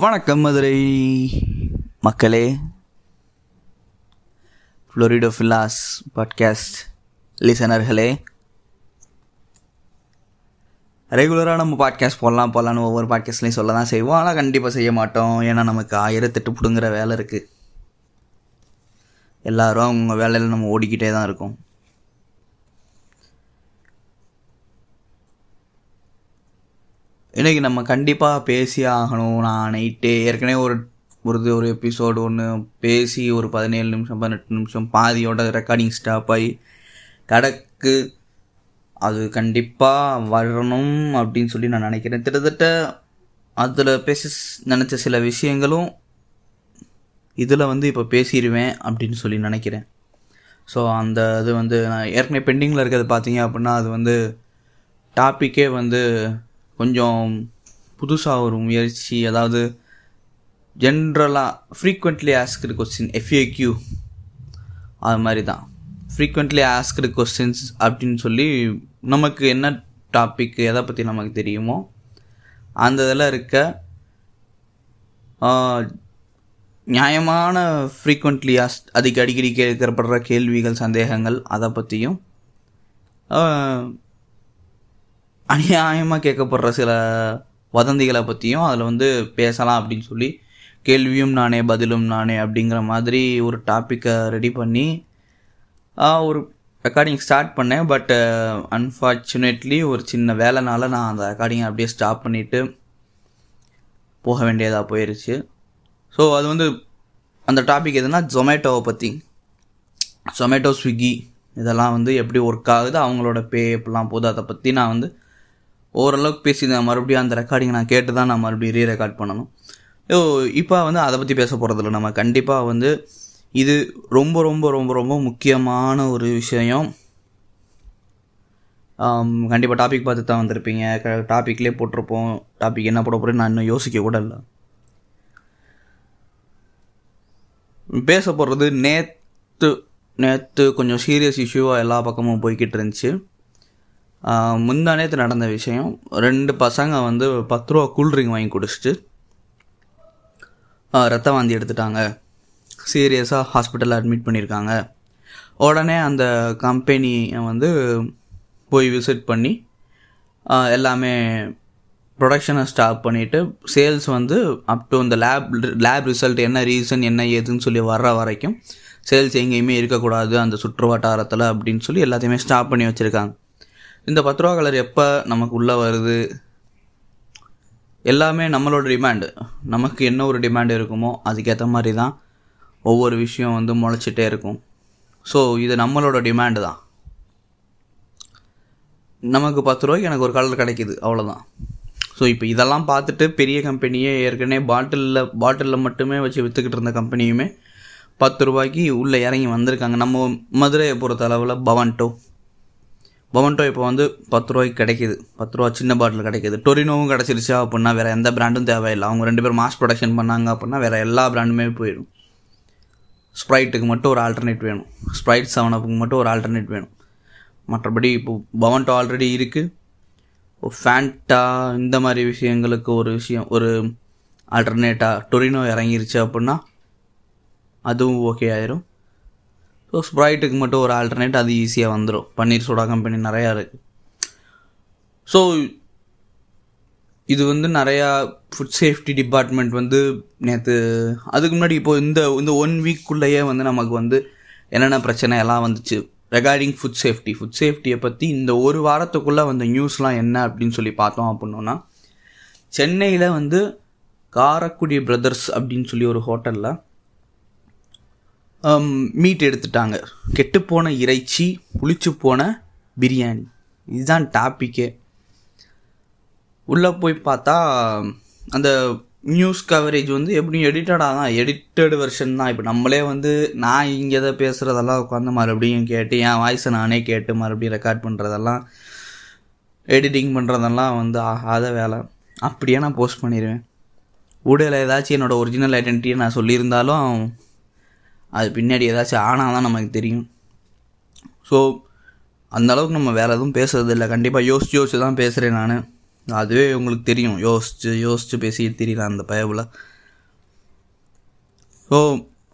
வணக்கம் மதுரை மக்களே. ஃப்ளோரிடோ ஃபில்லாஸ் பாட்காஸ்ட் லிசனர்களே ரெகுலராக நம்ம பாட்காஸ்ட் போடலாம் போடலான்னு ஒவ்வொரு பாட்காஸ்ட்லையும் சொல்ல தான் செய்வோம். ஆனால் கண்டிப்பாக செய்ய மாட்டோம். ஏன்னா நமக்கு ஆயிரத்தெட்டு பிடுங்குற வேலை இருக்குது எல்லாரும் அவங்க வேலையில் நம்ம ஓடிக்கிட்டே தான் இருக்கோம். இன்றைக்கி நம்ம கண்டிப்பாக பேசி ஆகணும். நான் நைட்டே ஏற்கனவே ஒரு ஒரு ஒரு எபிசோடு ஒன்று பேசி ஒரு பதினேழு நிமிஷம் பதினெட்டு நிமிஷம் பாதியோட ரெக்கார்டிங் ஸ்டாப் ஆகி கிடக்கு அது கண்டிப்பாக வரணும் அப்படின்னு சொல்லி நான் நினைக்கிறேன். கிட்டத்தட்ட அதில் பேச நினச்ச சில விஷயங்களும் இதில் வந்து இப்போ பேசிடுவேன் அப்படின்னு சொல்லி நினைக்கிறேன். ஸோ அந்த இது வந்து நான் ஏற்கனவே பெண்டிங்கில் இருக்கிறது பார்த்தீங்க அப்படின்னா அது வந்து டாப்பிக்கே வந்து கொஞ்சம் புதுசாக ஒரு முயற்சி அதாவது ஜென்ரலாக ஃப்ரீக்வெண்ட்லி ஆஸ்க்டு கொஸ்டின் எஃப்ஏக்யூ அது மாதிரி தான் ஃப்ரீக்வெண்ட்லி ஆஸ்க்டு கொஸ்டின்ஸ் அப்படின்னு சொல்லி நமக்கு என்ன டாபிக் எதை பற்றி நமக்கு தெரியுமோ அந்த இதில் இருக்க நியாயமான ஃப்ரீக்வெண்ட்லி ஆஸ் அதுக்கு அடிக்கடி கேட்கப்படுற கேள்விகள் சந்தேகங்கள் அதை பற்றியும் அநியாயமாக கேட்கப்படுற சில வதந்திகளை பற்றியும் அதில் வந்து பேசலாம் அப்படின்னு சொல்லி கேள்வியும் நானே பதிலும் நானே அப்படிங்கிற மாதிரி ஒரு டாப்பிக்கை ரெடி பண்ணி ஒரு ரெக்கார்டிங் ஸ்டார்ட் பண்ணேன். பட் அன்ஃபார்ச்சுனேட்லி ஒரு சின்ன வேலைனால நான் அந்த ரெக்கார்டிங்கை அப்படியே ஸ்டாப் பண்ணிவிட்டு போக வேண்டியதாக போயிடுச்சு ஸோ அது வந்து அந்த டாபிக் எதுனா ஜொமேட்டோவை பற்றி ஜொமேட்டோ ஸ்விக்கி இதெல்லாம் வந்து எப்படி ஒர்க் ஆகுது அவங்களோட பே எப்படிலாம் போகுது அதை பற்றி நான் வந்து ஓரளவுக்கு பேசியிருந்தேன். மறுபடியும் அந்த ரெக்கார்டிங் நான் கேட்டு தான் நான் மறுபடியும் ரீ ரெக்கார்ட் பண்ணணும். இப்போ வந்து அதை பற்றி பேச போகிறதில்ல நம்ம கண்டிப்பாக வந்து இது ரொம்ப ரொம்ப ரொம்ப ரொம்ப முக்கியமான ஒரு விஷயம். கண்டிப்பாக டாபிக் பார்த்து தான் வந்திருப்பீங்க. டாப்பிக்லேயே போட்டிருப்போம். டாபிக் என்ன போட போகிறேன்னு நான் இன்னும் யோசிக்க கூட இல்லை. பேச போகிறது நேற்று நேற்று கொஞ்சம் சீரியஸ் இஷ்யூவாக எல்லா பக்கமும் போய்கிட்டு இருந்துச்சு. முந்தா நேற்று நடந்த விஷயம். ரெண்டு பசங்க வந்து பத்து ரூபா கூல்ட்ரிங்க் வாங்கி குடிச்சிட்டு ரத்த வாந்தி எடுத்துட்டாங்க. சீரியஸாக ஹாஸ்பிட்டலில் அட்மிட் பண்ணியிருக்காங்க உடனே அந்த கம்பெனி வந்து போய் விசிட் பண்ணி எல்லாமே ப்ரொடக்ஷனை ஸ்டாப் பண்ணிவிட்டு சேல்ஸ் வந்து அப் டு இந்த லேப் லேப் ரிசல்ட் என்ன ரீசன் என்ன ஏதுன்னு சொல்லி வர்ற வரைக்கும் சேல்ஸ் எங்கேயுமே இருக்கக்கூடாது அந்த சுற்று வட்டாரத்தில் அப்படின்னு சொல்லி எல்லாத்தையுமே ஸ்டாப் பண்ணி வச்சுருக்காங்க. இந்த பத்து ரூபா கலர் எப்போ நமக்கு உள்ளே வருது? எல்லாமே நம்மளோட டிமாண்டு நமக்கு என்ன ஒரு டிமாண்ட் இருக்குமோ அதுக்கேற்ற மாதிரி தான் ஒவ்வொரு விஷயம் வந்து முளைச்சிட்டே இருக்கும். ஸோ இது நம்மளோட டிமாண்டு தான். நமக்கு பத்து ரூபாய்க்கு எனக்கு ஒரு கலர் கிடைக்கிது அவ்வளோதான் ஸோ இப்போ இதெல்லாம் பார்த்துட்டு பெரிய கம்பெனியே ஏற்கனவே பாட்டிலில் பாட்டிலில் மட்டுமே வச்சு விற்றுக்கிட்டு இருந்த கம்பெனியுமே பத்து ரூபாய்க்கு உள்ளே இறங்கி வந்திருக்காங்க. நம்ம மதுரையை பொறுத்த அளவில் பவன்டோ பவன்டோ இப்போ வந்து பத்து ரூபாய்க்கு கிடைக்கிது. பத்து ரூபா சின்ன பாட்டில் கிடைக்கிது. டொரினோவும் கிடச்சிருச்சா அப்படின்னா வேறு எந்த பிராண்டும் தேவையில்லை. அவங்க ரெண்டு பேரும் மாஸ் ப்ரொடக்ஷன் பண்ணாங்க அப்படின்னா வேறு எல்லா பிராண்டுமே போயிடும். ஸ்ப்ரைட்டுக்கு மட்டும் ஒரு ஆல்டர்னேட் வேணும். ஸ்ப்ரைட் செவன் அப்புக்கு மட்டும் ஒரு ஆல்டர்னேட் வேணும். மற்றபடி இப்போ பவன்டோ ஆல்ரெடி இருக்குது ஃபேண்டா இந்த மாதிரி விஷயங்களுக்கு ஒரு விஷயம் ஒரு ஆல்டர்னேட்டாக டொரினோ இறங்கிருச்சு அப்படின்னா அதுவும் ஓகே ஆயிரும். ஸோ ஸ்ப்ரைட்டுக்கு மட்டும் ஒரு ஆல்டர்னேட் அது ஈஸியாக வந்துடும் பன்னீர் சோடா கம்பெனி நிறையா இருக்குது ஸோ இது வந்து நிறையா ஃபுட் சேஃப்டி டிபார்ட்மெண்ட் வந்து நேற்று அதுக்கு முன்னாடி இப்போது இந்த இந்த ஒன் வீக்குள்ளேயே வந்து நமக்கு வந்து என்னென்ன பிரச்சனை எல்லாம் வந்துச்சு? ரெகார்டிங் ஃபுட் சேஃப்டி ஃபுட் சேஃப்டியை பற்றி இந்த ஒரு வாரத்துக்குள்ளே வந்த நியூஸ்லாம் என்ன அப்படின்னு சொல்லி பார்த்தோம் அப்படின்னோன்னா சென்னையில் வந்து காரக்குடி பிரதர்ஸ் அப்படின்னு சொல்லி ஒரு ஹோட்டலில் Um, மீட் எடுத்துட்டாங்க. கெட்டுப்போன இறைச்சி புளிச்சு போன பிரியாணி. இதுதான் டாப்பிக்கே உள்ளே போய் பார்த்தா அந்த நியூஸ் கவரேஜ் வந்து எப்படியும் எடிட்டடாக தான் எடிட்டட் வெர்ஷன் தான். இப்போ நம்மளே வந்து நான் இங்கே எதை பேசுகிறதெல்லாம் உட்காந்து மறுபடியும் கேட்டு என் வாய்ஸை நானே கேட்டு மறுபடியும் ரெக்கார்ட் பண்ணுறதெல்லாம் எடிட்டிங் பண்ணுறதெல்லாம் வந்து ஆகாத வேலை. அப்படியே நான் போஸ்ட் பண்ணிடுவேன் ஊடகில் ஏதாச்சும் என்னோடய ஒரிஜினல் ஐடென்டிட்டியை நான் சொல்லியிருந்தாலும் அது பின்னாடி ஏதாச்சும் ஆனால் தான் நமக்கு தெரியும். ஸோ அந்த அளவுக்கு நம்ம வேறு எதுவும் பேசுறது இல்லை. கண்டிப்பாக யோசிச்சு யோசிச்சு தான் பேசுகிறேன் நான். அதுவே உங்களுக்கு தெரியும். யோசிச்சு யோசிச்சு பேசி தெரியல அந்த பயவில் ஸோ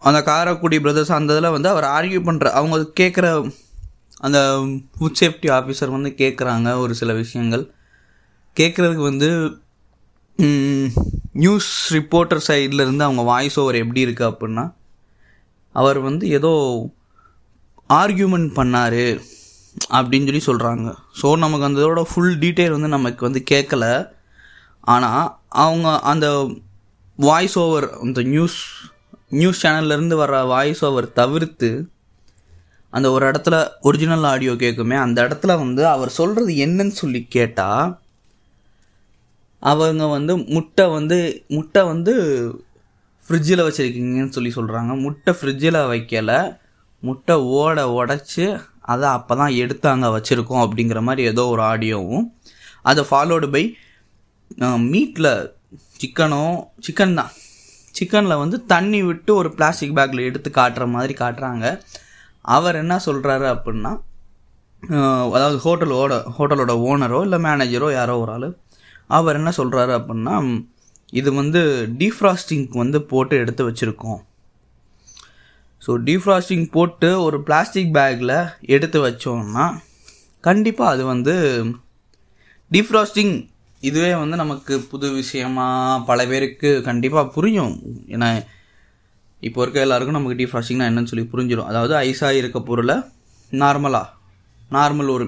அந்த காரக்குடி பிரதர்ஸ் அந்த இதில் வந்து அவர் ஆர்கியூ பண்ணுற அவங்க கேட்குற அந்த ஃபுட் சேஃப்டி ஆஃபீஸர் வந்து கேட்குறாங்க ஒரு சில விஷயங்கள். கேட்குறதுக்கு வந்து நியூஸ் ரிப்போர்ட்டர் சைடில் இருந்து அவங்க வாய்ஸ் ஓவர் எப்படி இருக்குது அப்படின்னா அவர் வந்து ஏதோ ஆர்கியூமெண்ட் பண்ணார் அப்படின்னு சொல்லி சொல்கிறாங்க ஸோ நமக்கு அந்த இதோட ஃபுல் டீட்டெயில் வந்து நமக்கு வந்து கேட்கல. ஆனால் அவங்க அந்த வாய்ஸ் ஓவர் அந்த நியூஸ் நியூஸ் சேனல்லேருந்து வர வாய்ஸ் ஓவர் தவிர்த்து அந்த ஒரு இடத்துல ஒரிஜினல் ஆடியோ கேட்குமே அந்த இடத்துல வந்து அவர் சொல்கிறது என்னன்னு சொல்லி கேட்டால் அவங்க வந்து முட்டை வந்து முட்டை வந்து ஃப்ரிட்ஜில் வச்சுருக்கீங்கன்னு சொல்லி சொல்கிறாங்க முட்டை ஃப்ரிட்ஜில் வைக்கலை. முட்டை ஓட உடச்சி அதை அப்போ தான் எடுத்து அங்கே வச்சுருக்கோம் அப்படிங்கிற மாதிரி ஏதோ ஒரு ஆடியோவும். அதை ஃபாலோடு பை மீட்டில் சிக்கனோ சிக்கன் தான். சிக்கனில் வந்து தண்ணி விட்டு ஒரு பிளாஸ்டிக் பேக்கில் எடுத்து காட்டுற மாதிரி காட்டுறாங்க. அவர் என்ன சொல்கிறாரு அப்படின்னா அதாவது ஹோட்டலோட ஹோட்டலோட ஓனரோ இல்லை மேனேஜரோ யாரோ ஒரு ஆள். அவர் என்ன சொல்கிறாரு அப்படின்னா இது வந்து டீஃப்ராஸ்டிங்க்கு வந்து போட்டு எடுத்து வச்சுருக்கோம். ஸோ டீஃப்ராஸ்டிங் போட்டு ஒரு பிளாஸ்டிக் பேக்கில் எடுத்து வச்சோம்னா கண்டிப்பாக அது வந்து டீஃப்ராஸ்டிங் இதுவே வந்து நமக்கு புது விஷயமாக பல பேருக்கு கண்டிப்பாக புரியும். ஏன்னா இப்போ இருக்க எல்லாருக்கும் நமக்கு டீஃப்ராஸ்டிங்னா என்னன்னு சொல்லி புரிஞ்சிடும் அதாவது ஐஸாக இருக்க பொருளை நார்மலாக நார்மல் ஒரு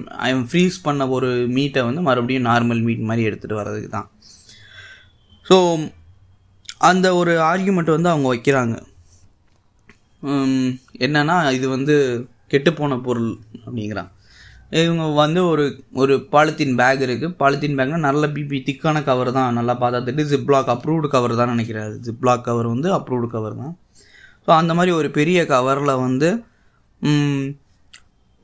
ஃப்ரீஸ் பண்ண ஒரு மீட்டை வந்து மறுபடியும் நார்மல் மீட் மாதிரி எடுத்துகிட்டு வர்றதுக்கு தான் ஸோ அந்த ஒரு ஆர்கியூமெண்ட் வந்து அவங்க வைக்கிறாங்க. என்னன்னா இது வந்து கெட்டுப்போன பொருள் அப்படிங்கிறான் இவங்க வந்து ஒரு ஒரு பாலித்தீன் பேக் இருக்குது பாலித்தீன் பேக்னால் நல்ல பிபி திக்கான கவர் தான். நல்லா பார்த்துட்டு ஜிப்லாக் அப்ரூவ்டு கவர் தான் நினைக்கிறேன் ஜிப்லாக் கவர் வந்து அப்ரூவ்டு கவர் தான். ஸோ அந்த மாதிரி ஒரு பெரிய கவரில் வந்து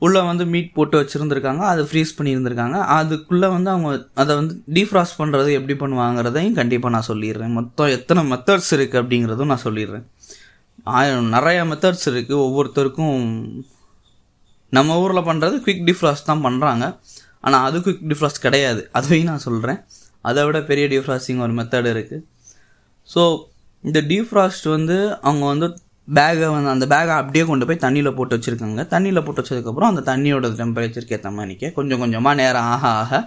உள்ளே வந்து மீட் போட்டு வச்சுருந்துருக்காங்க. அதை ஃப்ரீஸ் பண்ணியிருந்திருக்காங்க. அதுக்குள்ளே வந்து அவங்க அதை வந்து டீஃப்ராஸ் பண்ணுறது எப்படி பண்ணுவாங்கிறதையும் கண்டிப்பாக நான் சொல்லிடுறேன். மொத்தம் எத்தனை மெத்தட்ஸ் இருக்குது அப்படிங்கிறதும் நான் சொல்லிடுறேன். ஆயிரம் நிறைய மெத்தட்ஸ் இருக்குது ஒவ்வொருத்தருக்கும் நம்ம ஊரில் பண்ணுறது குவிக் டிஃப்ராஸ்ட் தான் பண்ணுறாங்க ஆனால் அது குவிக் டிஃப்ராஸ்ட் கிடையாது. அதையும் நான் சொல்கிறேன் அதை விட பெரிய டிஃப்ராஸ்டிங் ஒரு மெத்தட் இருக்குது ஸோ இந்த டீஃப்ராஸ்ட் வந்து அவங்க வந்து பேகை வந்து அந்த பேகை அப்படியே கொண்டு போய் தண்ணியில் போட்டு வச்சுருக்காங்க. தண்ணியில் போட்டு வச்சதுக்கப்புறம் அந்த தண்ணியோட டெம்பரேச்சருக்கு ஏற்ற மாதிரிக்கே கொஞ்சம் கொஞ்சமாக நேரம் ஆக ஆக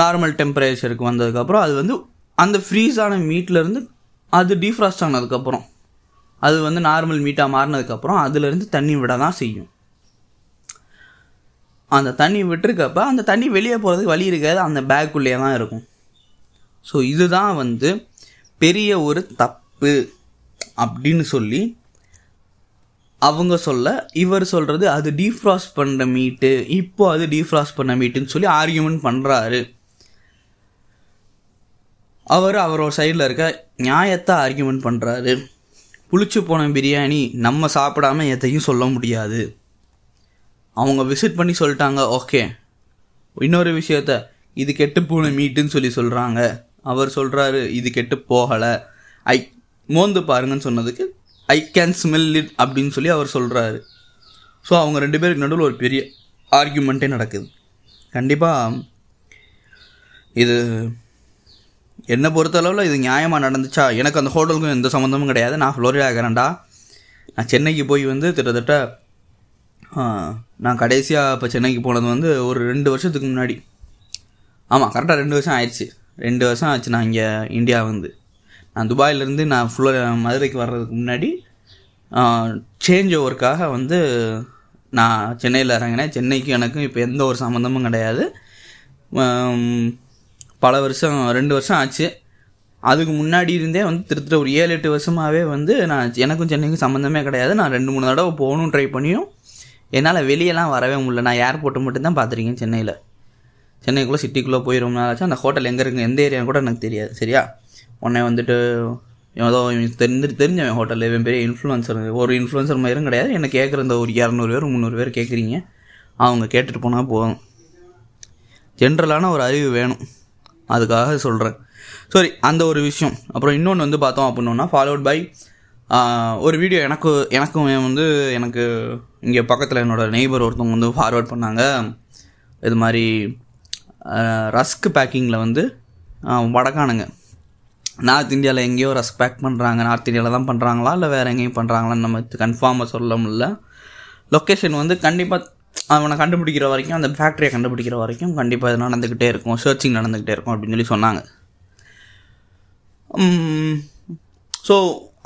நார்மல் டெம்பரேச்சருக்கு வந்ததுக்கப்புறம் அது வந்து அந்த ஃப்ரீஸ் ஆன மீட்லேருந்து அது டீஃப்ராஸ்ட் ஆனதுக்கப்புறம் அது வந்து நார்மல் மீட்டாக மாறினதுக்கப்புறம் அதுலேருந்து தண்ணி விட தான் செய்யும். அந்த தண்ணி விட்டுருக்கப்ப அந்த தண்ணி வெளியே போகிறதுக்கு வழி இருக்காது. அந்த பேக்குள்ளேயே தான் இருக்கும். ஸோ இதுதான் வந்து பெரிய ஒரு தப்பு. அப்படின்னு சொல்லி அவங்க சொல்ல இவர் சொல்கிறது அது டீஃப்ராஸ் பண்ணுற மீட்டு இப்போ அது டீஃப்ராஸ் பண்ண மீட்டுன்னு சொல்லி ஆர்கியூமெண்ட் பண்ணுறாரு அவர் அவரோட சைடில் இருக்க நியாயத்தை ஆர்கியூமெண்ட் பண்ணுறாரு புளிச்சு போன பிரியாணி நம்ம சாப்பிடாம எதையும் சொல்ல முடியாது. அவங்க விசிட் பண்ணி சொல்லிட்டாங்க ஓகே இன்னொரு விஷயத்த இது கெட்டு போன மீட்டுன்னு சொல்லி சொல்கிறாங்க அவர் சொல்கிறாரு இது கெட்டு போகலை. ஐ மோந்து பாருங்கன்னு சொன்னதுக்கு ஐ கேன் ஸ்மெல் இட் அப்படின்னு சொல்லி அவர் சொல்கிறாரு ஸோ அவங்க ரெண்டு பேருக்கு நடுவில் ஒரு பெரிய ஆர்கியூமெண்ட்டே நடக்குது. கண்டிப்பாக இது என்னை பொறுத்தளவில் இது நியாயமாக நடந்துச்சா? எனக்கு அந்த ஹோட்டலுக்கும் எந்த சம்மந்தமும் கிடையாது. நான் ஃப்ளோரிடா இருக்கிறேன்டா. நான் சென்னைக்கு போய் வந்து கிட்டத்தட்ட நான் கடைசியாக இப்போ சென்னைக்கு போனது வந்து ஒரு ரெண்டு வருஷத்துக்கு முன்னாடி. ஆமாம் கரெக்டாக ரெண்டு வருஷம் ஆயிடுச்சு. ரெண்டு வருஷம் ஆச்சு நான் இங்கே இந்தியா வந்து. நான் துபாயிலேருந்து நான் ஃபுல்லாக மதுரைக்கு வர்றதுக்கு முன்னாடி சேஞ்ச் ஓவருக்காக வந்து நான் சென்னையில் இறங்கினேன். சென்னைக்கு எனக்கும் இப்போ எந்த ஒரு சம்மந்தமும் கிடையாது. பல வருஷம் ரெண்டு வருஷம் ஆச்சு. அதுக்கு முன்னாடி இருந்தே வந்து திருத்திர ஒரு ஏழு எட்டு வருஷமாகவே வந்து நான் எனக்கும் சென்னைக்கும் சம்மந்தமே கிடையாது. நான் ரெண்டு மூணு தடவை போகணும் ட்ரை பண்ணியும் என்னால் வெளியெல்லாம் வரவே முடியல. நான் ஏர்போர்ட்டை மட்டும்தான் பார்த்துருக்கேன் சென்னையில். சென்னைக்குள்ளே சிட்டிக்குள்ளே போய் ரொம்ப நாள் ஆச்சு. அந்த ஹோட்டல் எங்கே இருக்குது எந்த ஏரியான்னு கூட எனக்கு தெரியாது. சரியா? உடனே வந்துட்டு ஏதோ இவன் தெரிஞ்சு தெரிஞ்சவன் ஹோட்டலில் இவன் பெரிய இன்ஃப்ளூன்சர் ஒரு இன்ஃப்ளூன்சர் மாதிரியும் கிடையாது. என்ன கேட்குற இந்த ஒரு இரநூறு பேர் முந்நூறு பேர் கேட்குறீங்க அவங்க கேட்டுட்டு போனால் போதும். ஜென்ரலான ஒரு அறிவு வேணும். அதுக்காக சொல்கிறேன் சரி அந்த ஒரு விஷயம். அப்புறம் இன்னொன்று வந்து பார்த்தோம் அப்படின்னா ஃபாலோட் பை ஒரு வீடியோ எனக்கு எனக்கும் வந்து எனக்கு இங்கே பக்கத்தில் என்னோட நெய்பர் ஒருத்தவங்க வந்து ஃபார்வர்ட் பண்ணாங்க. இது மாதிரி ரஸ்க் பேக்கிங்கில் வந்து வடக்கானுங்க. நார்த் இந்தியாவில் எங்கேயோ ரெஸ்பெக்ட் பேக் பண்ணுறாங்க நார்த் இந்தியாவில் தான் பண்ணுறாங்களா இல்லை வேறு எங்கேயும் பண்ணுறாங்களான்னு நம்ம கன்ஃபார்மாக சொல்ல முடியல. லொக்கேஷன் வந்து கண்டிப்பாக அவனை கண்டுபிடிக்கிற வரைக்கும் அந்த ஃபேக்ட்ரியை கண்டுபிடிக்கிற வரைக்கும் கண்டிப்பாக இது நடந்துக்கிட்டே இருக்கும். சர்ச்சிங் நடந்துக்கிட்டே இருக்கும் அப்படின்னு சொல்லி சொன்னாங்க. ஸோ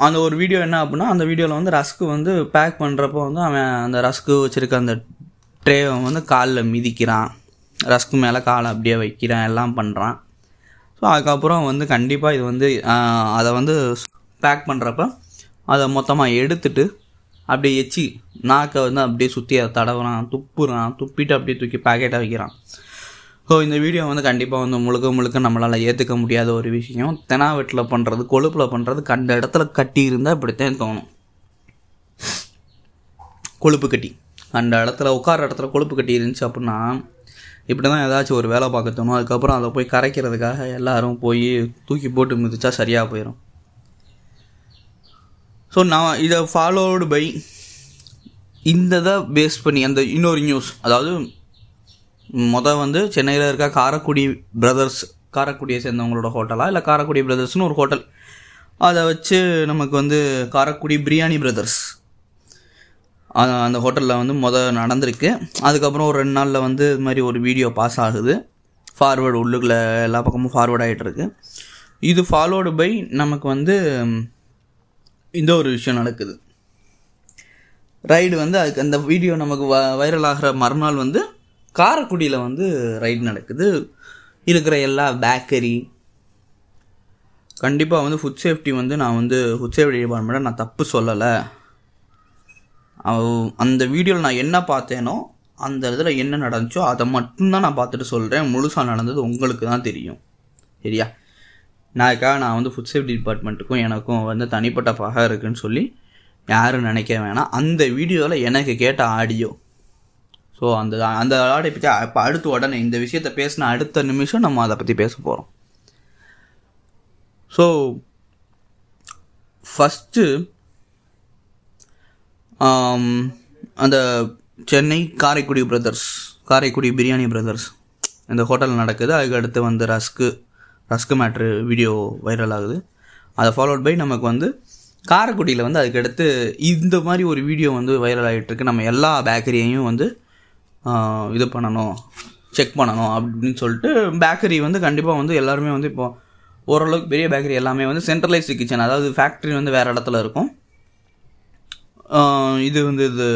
அந்த ஒரு வீடியோ என்ன அப்படின்னா அந்த வீடியோவில் வந்து ரஸ்க்கு வந்து பேக் பண்ணுறப்போ வந்து அவன் அந்த ரஸ்க்கு வச்சுருக்க அந்த ட்ரேவை வந்து காலில் மிதிக்கிறான். ரஸ்க்கு மேலே காலை அப்படியே வைக்கிறான். எல்லாம் பண்ணுறான் ஸோ அதுக்கப்புறம் வந்து கண்டிப்பாக இது வந்து அதை வந்து பேக் பண்ணுறப்ப அதை மொத்தமாக எடுத்துட்டு அப்படியே எச்சி நாக்கை வந்து அப்படியே சுற்றி அதை தடவுறான் துப்புறான் துப்பிட்டு அப்படியே தூக்கி பேக்கெட்டாக வைக்கிறான். ஸோ இந்த வீடியோ வந்து கண்டிப்பாக வந்து முழுக்க முழுக்க நம்மளால் ஏற்றுக்க முடியாத ஒரு விஷயம். தெனாவெட்டில் பண்ணுறது கொழுப்பில் பண்ணுறது கண்ட இடத்துல கட்டி இருந்தால் இப்படித்தான் தோணும். கொழுப்பு கட்டி. அந்த இடத்துல உட்கார இடத்துல கொழுப்பு கட்டி இருந்துச்சு அப்படின்னா இப்படி தான் ஏதாச்சும் ஒரு வேலை பார்க்க தோணும் அதுக்கப்புறம் அதை போய் கரைக்கிறதுக்காக எல்லாரும் போய் தூக்கி போட்டு மிதிச்சா சரியாக போயிடும் ஸோ நான் இதை ஃபாலோடு பை இந்த இதை பேஸ் பண்ணி அந்த இன்னொரு நியூஸ் அதாவது மொதல் வந்து சென்னையில் இருக்க காரக்குடி பிரதர்ஸ் காரக்குடியை சேர்ந்தவங்களோட ஹோட்டலாக இல்லை காரக்குடி பிரதர்ஸ்னு ஒரு ஹோட்டல் அதை வச்சு நமக்கு வந்து காரக்குடி பிரியாணி பிரதர்ஸ் அந்த ஹோட்டலில் வந்து மொதல் நடந்திருக்கு. அதுக்கப்புறம் ஒரு ரெண்டு நாளில் வந்து இது மாதிரி ஒரு வீடியோ பாஸ் ஆகுது. ஃபார்வேர்டு உள்ளுக்குள்ள எல்லா பக்கமும் ஃபார்வேர்ட் ஆகிட்டுருக்கு இது ஃபாலோடு பை நமக்கு வந்து இந்த ஒரு விஷயம் நடக்குது. ரைடு வந்து அதுக்கு அந்த வீடியோ நமக்கு வ வைரல் ஆகிற மறுநாள் வந்து காரைக்குடியில் வந்து ரைடு நடக்குது. இருக்கிற எல்லா பேக்கரி கண்டிப்பாக வந்து ஃபுட் சேஃப்டி வந்து நான் வந்து ஃபுட் சேஃப்டி டிபார்ட்மெண்ட்டை நான் தப்பு சொல்லலை. அந்த வீடியோவில் நான் என்ன பார்த்தேனோ அந்த இதில் என்ன நடந்துச்சோ அதை மட்டும்தான் நான் பார்த்துட்டு சொல்கிறேன் முழுசாக நடந்தது உங்களுக்கு தான் தெரியும். சரியா? நான்க்காக நான் வந்து ஃபுட் சேஃப்டி டிபார்ட்மெண்ட்டுக்கும் எனக்கும் வந்து தனிப்பட்ட பகை இருக்குன்னு சொல்லி யாரும் நினைக்க வேணாம். அந்த வீடியோவில் எனக்கு கேட்ட ஆடியோ ஸோ அந்த அந்த ஆடியோ பற்றி இப்போ அடுத்த உடனே இந்த விஷயத்த பேசின அடுத்த நிமிஷம் நம்ம அதை பற்றி பேச போகிறோம் ஸோ ஃபஸ்ட்டு அந்த சென்னை காரைக்குடி பிரதர்ஸ் காரைக்குடி பிரியாணி பிரதர்ஸ் இந்த ஹோட்டல் நடக்குது. அதுக்கடுத்து வந்து rusk rusk matter video viral ஆகுது. அதை ஃபாலோட் பை நமக்கு வந்து காரைக்குடியில் வந்து அதுக்கடுத்து இந்த மாதிரி ஒரு வீடியோ வந்து வைரல் ஆகிட்டுருக்கு நம்ம எல்லா பேக்கரியையும் வந்து இது பண்ணணும் செக் பண்ணணும் அப்படின்னு சொல்லிட்டு பேக்கரி வந்து கண்டிப்பாக வந்து எல்லாருமே வந்து இப்போ ஓரளவுக்கு பெரிய பேக்கரி எல்லாமே வந்து சென்ட்ரலைஸ்டு கிச்சன் அதாவது ஃபேக்ட்ரி வந்து வேறு இடத்துல இருக்கும். இது வந்து இது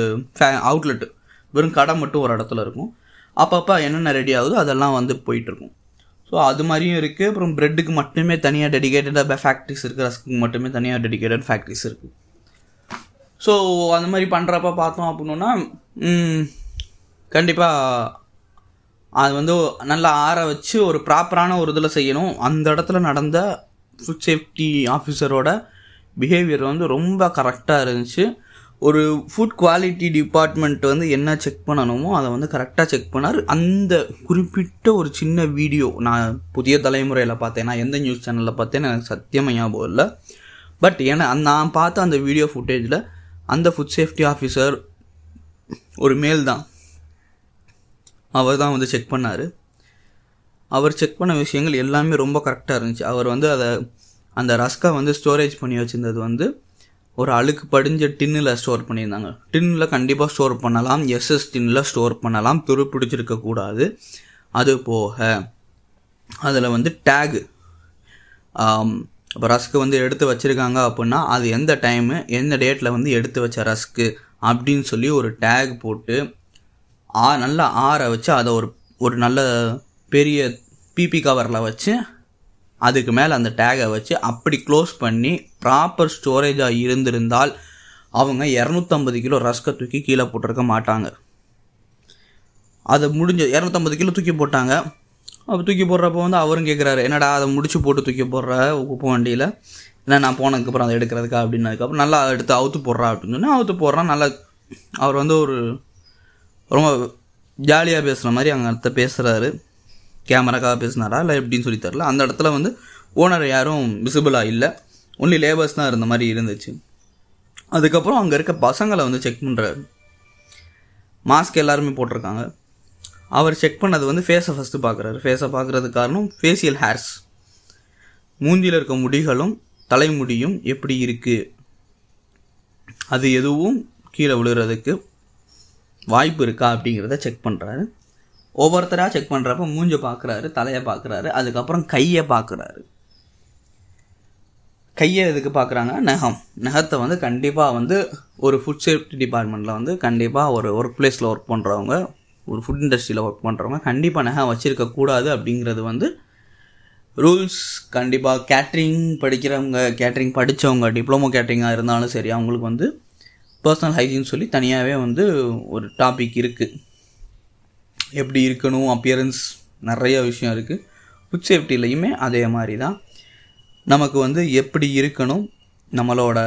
அவுட்லெட்டு வெறும் கடை மட்டும் ஒரு இடத்துல இருக்கும். அப்பப்போ என்னென்ன ரெடி ஆகுதோ அதெல்லாம் வந்து போயிட்டுருக்கும். ஸோ அது மாதிரியும் இருக்குது அப்புறம் ப்ரெட்டுக்கு மட்டுமே தனியாக டெடிகேட்டடாக ஃபேக்ட்ரிஸ் இருக்குது ரஸ்க்கு மட்டுமே தனியாக டெடிகேட்டட் ஃபேக்ட்ரிஸ் இருக்குது ஸோ அந்த மாதிரி பண்ணுறப்ப பார்த்தோம் அப்படின்னா கண்டிப்பாக அது வந்து நல்லா ஆற வச்சு ஒரு ப்ராப்பரான ஒரு இதில் செய்யணும். அந்த இடத்துல நடந்த ஃபுட் சேஃப்டி ஆஃபீஸரோட பிஹேவியர் வந்து ரொம்ப கரெக்டாக இருந்துச்சு. ஒரு ஃபுட் குவாலிட்டி டிபார்ட்மெண்ட் வந்து என்ன செக் பண்ணணுமோ அதை வந்து கரெக்டாக செக் பண்ணார். அந்த குறிப்பிட்ட ஒரு சின்ன வீடியோ நான் புதிய தலைமுறையில் பார்த்தேன். நான் எந்த நியூஸ் சேனலில் பார்த்தேன்னு எனக்கு சத்தியமாக ஞாபகம் இல்லை. பட் ஏன்னா நான் பார்த்த அந்த வீடியோ ஃபுட்டேஜில் அந்த ஃபுட் சேஃப்டி ஆஃபீஸர் ஒரு மேல் தான். அவர் தான் வந்து செக் பண்ணார். அவர் செக் பண்ண விஷயங்கள் எல்லாமே ரொம்ப கரெக்டாக இருந்துச்சு. அவர் வந்து அதை அந்த ரஸ்கை வந்து ஸ்டோரேஜ் பண்ணி வச்சுருந்தது வந்து ஒரு அழுக்கு படிஞ்ச டின்னில் ஸ்டோர் பண்ணியிருந்தாங்க. டின்னில் கண்டிப்பாக ஸ்டோர் பண்ணலாம். எஸ்எஸ் டின்னில் ஸ்டோர் பண்ணலாம். துருப்பிடிச்சிருக்க கூடாது. அது போக அதில் வந்து டேகு இப்போ ரஸ்க்கு வந்து எடுத்து வச்சுருக்காங்க அப்படின்னா அது எந்த டைமு எந்த டேட்டில் வந்து எடுத்து வச்ச ரஸ்க்கு அப்படின்னு சொல்லி ஒரு டேக் போட்டு ஆ நல்லா ஆற வச்சு அதை ஒரு ஒரு நல்ல பெரிய பிபி கவரில் வச்சு அதுக்கு மேலே அந்த டேகை வச்சு அப்படி க்ளோஸ் பண்ணி ப்ராப்பர் ஸ்டோரேஜாக இருந்திருந்தால் அவங்க இரநூத்தம்பது கிலோ ரஸ்கை தூக்கி கீழே போட்டிருக்க மாட்டாங்க. அது முடிஞ்ச இரநூத்தம்பது கிலோ தூக்கி போட்டாங்க. அப்போ தூக்கி போடுறப்போ வந்து அவரும் கேட்குறாரு என்னடா அதை முடிச்சு போட்டு தூக்கி போடுற உப்பு வண்டியில்? ஏன்னா நான் போனதுக்கப்புறம் அதை எடுக்கிறதுக்கா? அப்படின்னதுக்கப்புறம் நல்லா எடுத்து அவுத்து போடுறா அப்படின்னு சொன்னால் அவுத்து போடுறான் நல்லா அவர் வந்து ஒரு ரொம்ப ஜாலியாக பேசுகிற மாதிரி அங்கே அடுத்த பேசுகிறாரு கேமராக்காக பேசினாரா? இல்லை எப்படின்னு சொல்லி தரல அந்த இடத்துல வந்து ஓனர் யாரும் விசிபிளாக இல்லை. ஒன்லி லேபர்ஸ் தான் இருந்த மாதிரி இருந்துச்சு. அதுக்கப்புறம் அங்கே இருக்க பசங்களை வந்து செக் பண்ணுறாரு மாஸ்க் எல்லாருமே போட்டிருக்காங்க. அவர் செக் பண்ணது வந்து ஃபேஸை ஃபஸ்ட்டு பார்க்குறாரு ஃபேஸை பார்க்குறதுக்கு காரணம் ஃபேஷியல் ஹேர்ஸ் மூஞ்சியில் இருக்க முடிகளும் தலைமுடியும் எப்படி இருக்குது அது எதுவும் கீழே விழுறதுக்கு வாய்ப்பு இருக்கா அப்படிங்கிறத செக் பண்ணுறாரு ஒவ்வொருத்தராக செக் பண்ணுறப்ப மூஞ்ச பார்க்குறாரு தலையை பார்க்குறாரு அதுக்கப்புறம் கையை பார்க்குறாரு கையை எதுக்கு பார்க்குறாங்க நகம். நகத்தை வந்து கண்டிப்பாக வந்து ஒரு ஃபுட் சேஃப்டி டிபார்ட்மெண்ட்டில் வந்து கண்டிப்பாக ஒரு ஒர்க் பிளேஸில் ஒர்க் பண்ணுறவங்க ஒரு ஃபுட் இண்டஸ்ட்ரியில் ஒர்க் பண்ணுறவங்க கண்டிப்பாக நகம் வச்சுருக்கக்கூடாது அப்படிங்கிறது வந்து ரூல்ஸ் கண்டிப்பாக கேட்ரிங் படிக்கிறவங்க கேட்ரிங் படித்தவங்க டிப்ளமோ கேட்ரிங்காக இருந்தாலும் சரி அவங்களுக்கு வந்து பர்சனல் ஹைஜீன் சொல்லி தனியாகவே வந்து ஒரு டாபிக் இருக்குது எப்படி இருக்கணும் அப்பியரன்ஸ் நிறைய விஷயம் இருக்குது ஃபுட் சேஃப்டிலையுமே அதே மாதிரி தான் நமக்கு வந்து எப்படி இருக்கணும் நம்மளோட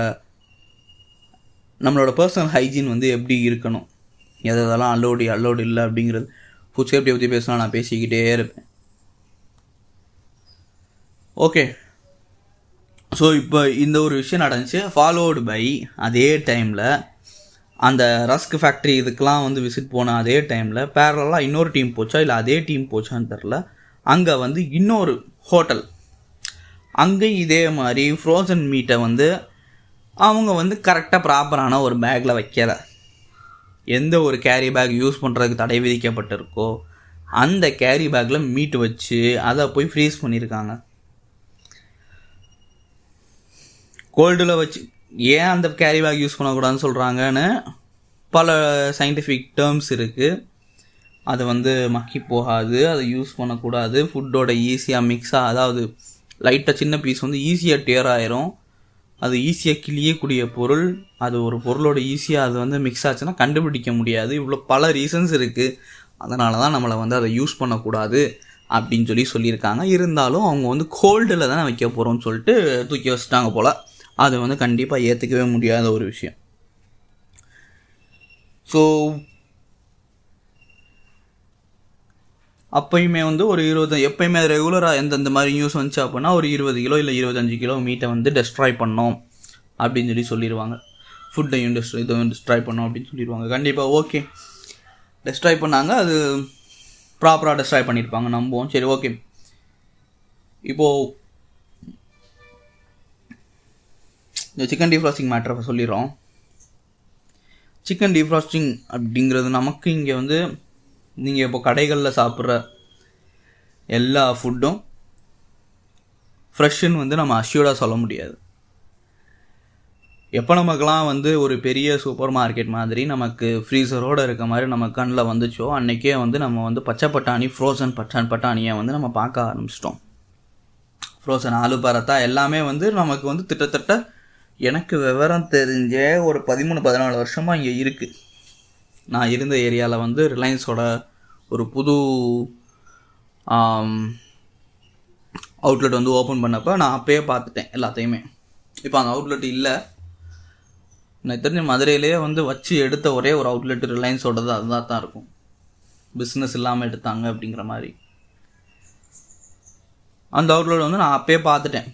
நம்மளோட பர்சனல் ஹைஜீன் வந்து எப்படி இருக்கணும் எது எதெல்லாம் அல்லோடு அல்லோடு இல்லை அப்படிங்கிறது ஃபுட் சேஃப்டியை பற்றி பேசினா நான் பேசிக்கிட்டே இருப்பேன். ஓகே ஸோ இப்போ இந்த ஒரு விஷயம் நடந்துச்சு. ஃபாலோடு பை அதே டைமில் அந்த ரஸ்க் ஃபேக்ட்ரி இதுக்கெலாம் வந்து விசிட் போன அதே டைமில் பேரலாக இன்னொரு டீம் போச்சா இல்லை அதே டீம் போச்சான்னு தெரில அங்கே வந்து இன்னொரு ஹோட்டல் அங்கே இதே மாதிரி ஃப்ரோசன் மீட்டை வந்து அவங்க வந்து கரெக்டாக ப்ராப்பரான ஒரு பேக்கில் வைக்கலை. எந்த ஒரு கேரி பேக் யூஸ் பண்ணுறதுக்கு தடை விதிக்கப்பட்டிருக்கோ அந்த கேரி பேக்கில் மீட் வச்சு அதை போய் ஃப்ரீஸ் பண்ணியிருக்காங்க கோல்டில் வச்சு ஏன் அந்த கேரி பேக் யூஸ் பண்ணக்கூடாதுன்னு சொல்கிறாங்கன்னு பல சயின்டிஃபிக் டேர்ம்ஸ் இருக்குது அது வந்து மக்கி போகாது அதை யூஸ் பண்ணக்கூடாது. ஃபுட்டோட ஈஸியாக மிக்ஸாக அதாவது லைட்டாக சின்ன பீஸ் வந்து ஈஸியாக டேர் ஆயிரும். அது ஈஸியாக கிளியக்கூடிய பொருள். அது ஒரு பொருளோட ஈஸியாக அது வந்து மிக்ஸ் ஆச்சுன்னா கண்டுபிடிக்க முடியாது. இவ்வளோ பல ரீசன்ஸ் இருக்குது அதனால தான் நம்மளை வந்து அதை யூஸ் பண்ணக்கூடாது அப்படின்னு சொல்லி சொல்லியிருக்காங்க. இருந்தாலும் அவங்க வந்து கோல்டில் தானே வைக்க போகிறோம்னு சொல்லிட்டு தூக்கி வச்சுட்டாங்க போல். அது வந்து கண்டிப்பாக ஏற்றுக்கவே முடியாத ஒரு விஷயம். ஸோ அப்பயுமே வந்து ஒரு இருபது எப்பயுமே ரெகுலராக எந்தெந்த மாதிரி நியூஸ் வந்துச்சு அப்படின்னா ஒரு இருபது கிலோ இல்லை இருபத்தஞ்சு கிலோ மீட்டை வந்து டெஸ்ட்ராய் பண்ணோம் அப்படின்னு சொல்லி சொல்லிடுவாங்க ஃபுட்டையும் டெஸ்ட் இதையும் டெஸ்ட்ராய் பண்ணோம் அப்படின்னு சொல்லிடுவாங்க கண்டிப்பாக ஓகே டெஸ்ட்ராய் பண்ணாங்க அது ப்ராப்பராக டெஸ்ட்ராய் பண்ணியிருப்பாங்க நம்புவோம். சரி ஓகே இப்போது இந்த சிக்கன் டீஃப்ராஸ்டிங் மேட்ரை சொல்லிடுறோம். சிக்கன் டீஃப்ராஸ்டிங் அப்படிங்கிறது நமக்கு இங்கே வந்து நீங்கள் இப்போ கடைகளில் சாப்பிட்ற எல்லா ஃபுட்டும் ஃப்ரெஷ்ஷுன்னு வந்து நம்ம அஷ்யூர்டாக சொல்ல முடியாது. எப்போ நமக்கெல்லாம் வந்து ஒரு பெரிய சூப்பர் மார்க்கெட் மாதிரி நமக்கு ஃப்ரீசரோடு இருக்க மாதிரி நம்ம கண்ணில் வந்துச்சோ அன்றைக்கே வந்து நம்ம வந்து பச்சை பட்டாணி ஃப்ரோசன் பட்டான் பட்டாணியை வந்து நம்ம பார்க்க ஆரம்பிச்சிட்டோம். ஃப்ரோசன் ஆலு பரத்தா எல்லாமே வந்து நமக்கு வந்து திட்டத்தட்ட எனக்கு விவரம் தெரிஞ்ச ஒரு பதிமூணு பதினாலு வருஷமாக இங்கே இருக்குது நான் இருந்த ஏரியாவில் வந்து ரிலையன்ஸோட ஒரு புது அவுட்லெட் வந்து ஓப்பன் பண்ணப்போ நான் அப்போயே பார்த்துட்டேன் எல்லாத்தையுமே. இப்போ அந்த அவுட்லெட் இல்லை. எனக்கு தெரிஞ்ச மதுரையிலேயே வந்து வச்சு எடுத்த ஒரே ஒரு அவுட்லெட் ரிலையன்ஸோடது அதுதான் தான் இருக்கும். பிஸ்னஸ் இல்லாமல் எடுத்தாங்க அப்படிங்கிற மாதிரி. அந்த அவுட்லெட் வந்து நான் அப்போயே பார்த்துட்டேன்.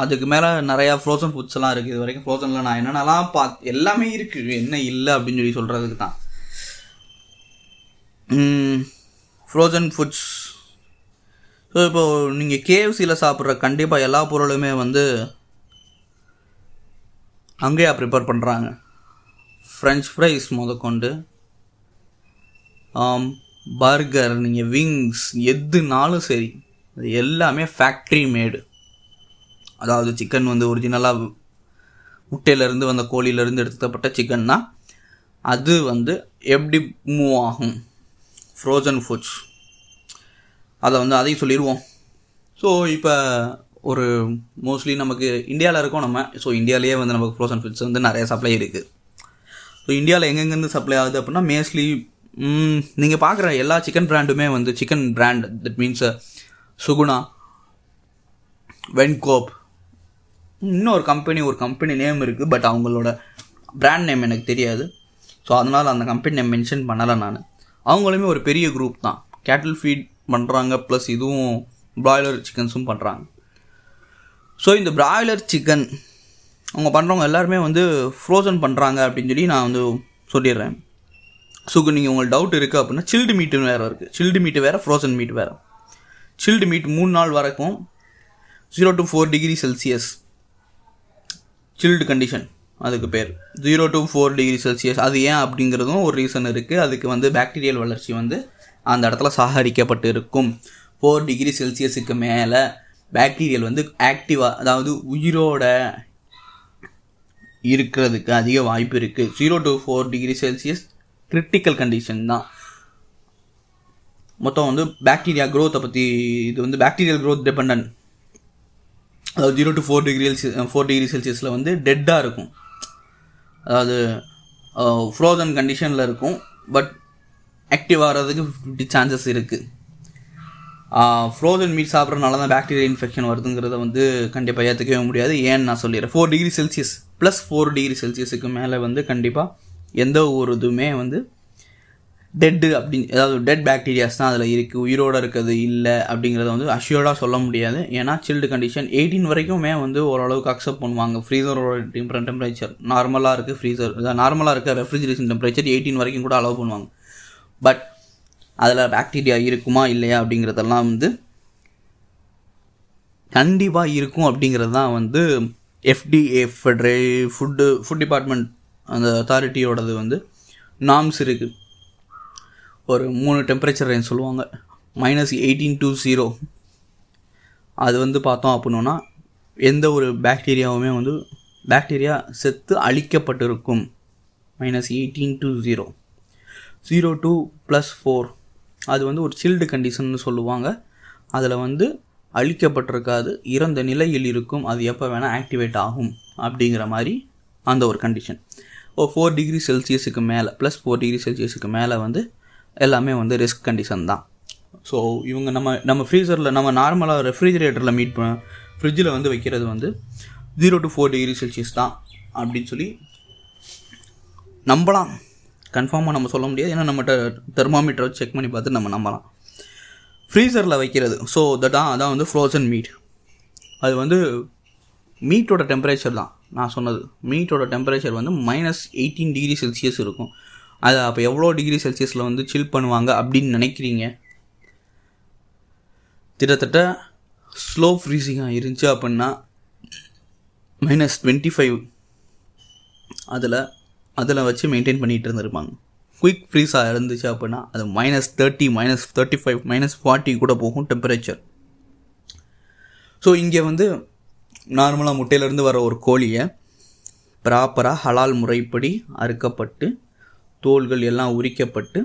அதுக்கு மேலே நிறையா ஃப்ரோசன் ஃபுட்ஸ் எல்லாம் இருக்குது இது வரைக்கும் ஃப்ரோசனில் நான் என்னென்னலாம் பார்த்து எல்லாமே இருக்குது என்ன இல்லை அப்படின்னு சொல்லி சொல்கிறதுக்கு தான். ஃப்ரோசன் ஃபுட்ஸ் ஸோ இப்போ நீங்கள் கேஎஃப்சியில் சாப்பிட்ற கண்டிப்பாக எல்லா பொருளுமே வந்து அங்கேயா ப்ரிப்பேர் பண்ணுறாங்க ஃப்ரெஞ்ச் ஃப்ரைஸ் முதற்கொண்டு. பர்கர் நீங்கள் விங்ஸ் எதுனாலும் சரி. அது எல்லாமே ஃபேக்ட்ரி மேடு அதாவது சிக்கன் வந்து ஒரிஜினலாக முட்டையிலேருந்து வந்த கோழியிலேருந்து எடுக்கப்பட்ட சிக்கன்னா அது வந்து எப்படி மூவ் ஆகும்? ஃப்ரோசன் ஃபுட்ஸ் அதை வந்து அதையும் சொல்லிடுவோம் ஸோ இப்போ ஒரு மோஸ்ட்லி நமக்கு இந்தியாவில் இருக்கோம் நம்ம. ஸோ இந்தியாவிலேயே வந்து நமக்கு ஃப்ரோசன் ஃபுட்ஸ் வந்து நிறைய சப்ளை இருக்குது ஸோ இந்தியாவில் எங்கெங்கேருந்து சப்ளை ஆகுது அப்படின்னா மேஸ்ட்லி நீங்கள் பார்க்குற எல்லா சிக்கன் பிராண்டுமே வந்து chicken brand that means Suguna Venkob இன்னொரு கம்பெனி ஒரு கம்பெனி நேம் இருக்குது பட் அவங்களோட பிராண்ட் நேம் எனக்கு தெரியாது. ஸோ அதனால் அந்த கம்பெனி நேம் மென்ஷன் பண்ணலை நான். அவங்களுமே ஒரு பெரிய குரூப் தான். கேட்டில் ஃபீட் பண்ணுறாங்க ப்ளஸ் இதுவும் பிராய்லர் சிக்கன்ஸும் பண்ணுறாங்க ஸோ இந்த பிராய்லர் சிக்கன் அவங்க பண்ணுறவங்க எல்லாருமே வந்து ஃப்ரோசன் பண்ணுறாங்க அப்படின்னு சொல்லி நான் வந்து சொல்லிடுறேன். ஸோ நீங்கள் உங்களுக்கு டவுட் இருக்குது அப்படின்னா சில்டு மீட்டு வேறு இருக்குது சில்டு மீட்டு வேறு ஃப்ரோசன் மீட் வேறு. சில்டு மீட் மூணு நாள் வரைக்கும் zero to four degree Celsius chilled condition அதுக்கு பேர். Zero to four degree Celsius அது ஏன் அப்படிங்கிறதும் ஒரு ரீசன் இருக்குது அதுக்கு வந்து பாக்டீரியல் வளர்ச்சி வந்து அந்த இடத்துல சாகரிக்கப்பட்டு இருக்கும் ஃபோர் டிகிரி செல்சியஸுக்கு மேலே பாக்டீரியல் வந்து ஆக்டிவாக அதாவது உயிரோட இருக்கிறதுக்கு அதிக வாய்ப்பு இருக்குது zero to four degree Celsius critical condition தான். மொத்தம் வந்து பாக்டீரியா க்ரோத்தை பற்றி இது வந்து பாக்டீரியல் க்ரோத் டிபெண்ட் அதாவது zero to four degree four degree செல்சியஸில் வந்து டெட்டாக இருக்கும். அதாவது ஃப்ரோசன் கண்டிஷனில் இருக்கும் பட் ஆக்டிவ் ஆகிறதுக்கு ஃபிஃப்டி சான்சஸ் இருக்குது ஃப்ரோசன் மீட் சாப்பிட்றதுனால தான் பேக்டீரியா இன்ஃபெக்ஷன் வருதுங்கிறத வந்து கண்டிப்பாக ஏற்றுக்கவே முடியாது. ஏன்னு நான் சொல்லிடுறேன். Four degree Celsius plus four degree செல்சியஸுக்கு மேலே வந்து கண்டிப்பாக எந்த ஒரு இதுவுமே வந்து டெட்டு அப்படின்னு ஏதாவது டெட் பேக்டீரியாஸ் தான் அதில் இருக்குது உயிரோடு இருக்கிறது இல்லை அப்படிங்கிறத வந்து அஷ்யூர்டாக சொல்ல முடியாது. ஏன்னா சில்டு கண்டிஷன் எயிட்டீன் வரைக்குமே வந்து ஓரளவுக்கு அக்செப்ட் பண்ணுவாங்க. ஃப்ரீசரோட டிஃப்ரெண்ட் டெம்பரேச்சர் நார்மலாக இருக்குது ஃப்ரீசர் நார்மலாக இருக்க ரெஃப்ரிஜரேஷன் டெம்பரேச்சர் எயிட்டீன் வரைக்கும் கூட அலோவ் பண்ணுவாங்க. பட் அதில் பாக்டீரியா இருக்குமா இல்லையா அப்படிங்கிறதெல்லாம் வந்து கண்டிப்பாக இருக்கும் அப்படிங்கிறது தான் வந்து எஃப்டிஏ ஃபெட்ரே ஃபுட்டு ஃபுட் டிபார்ட்மெண்ட் அந்த அத்தாரிட்டியோடது வந்து நாம்ஸ் இருக்குது ஒரு மூணு டெம்பரேச்சர் ரேஞ்ச் சொல்லுவாங்க. மைனஸ் எயிட்டீன் டு ஜீரோ அது வந்து பார்த்தோம் அப்படின்னா எந்த ஒரு பாக்டீரியாவுமே வந்து பாக்டீரியா செத்து அழிக்கப்பட்டிருக்கும். Minus eighteen to zero zero to plus four அது வந்து ஒரு சில்டு கண்டிஷன் சொல்லுவாங்க. அதில் வந்து அழிக்கப்பட்டிருக்காது. இறந்த நிலையில் இருக்கும். அது எப்போ வேணால் ஆக்டிவேட் ஆகும் அப்படிங்கிற மாதிரி அந்த ஒரு கண்டிஷன் ஓ ஃபோர் டிகிரி செல்சியஸுக்கு மேலே ப்ளஸ் ஃபோர் டிகிரி செல்சியஸுக்கு மேலே வந்து எல்லாமே வந்து ரிஸ்க் கண்டிஷன் தான். ஸோ இவங்க நம்ம நம்ம ஃப்ரீசரில் நம்ம நார்மலாக ரெஃப்ரிஜிரேட்டரில் மீட் பண்ண ஃப்ரிட்ஜில் வந்து வைக்கிறது வந்து zero to four degree Celsius தான் அப்படின்னு சொல்லி நம்பலாம். கன்ஃபார்மாக நம்ம சொல்ல முடியாது. ஏன்னா நம்மகிட்ட தெர்மாமீட்டரை செக் பண்ணி பார்த்து நம்ம நம்பலாம். ஃப்ரீசரில் வைக்கிறது. ஸோ தட்டா அதான் வந்து ஃப்ரோசன் மீட் அது வந்து மீட்டோட டெம்பரேச்சர் தான். நான் சொன்னது. மீட்டோட டெம்பரேச்சர் வந்து மைனஸ் எயிட்டீன் டிகிரி செல்சியஸ் இருக்கும். அது அப்போ எவ்வளோ டிகிரி செல்சியஸில் வந்து சில் பண்ணுவாங்க அப்படின்னு நினைக்கிறீங்க? கிட்டத்தட்ட ஸ்லோ ஃப்ரீசிங்காக இருந்துச்சு அப்படின்னா மைனஸ் டுவெண்ட்டி ஃபைவ் அதில் அதில் வச்சு மெயின்டைன் பண்ணிகிட்டு இருந்திருப்பாங்க. குயிக் ஃப்ரீஸாக இருந்துச்சு அப்படின்னா அது minus thirty minus thirty five minus forty கூட போகும் டெம்பரேச்சர் ஸோ இங்கே வந்து நார்மலாக முட்டையிலேருந்து வர ஒரு கோழியை ப்ராப்பராக ஹலால் முறைப்படி அறுக்கப்பட்டு தோள்கள் எல்லாம் உரிக்கப்பட்டு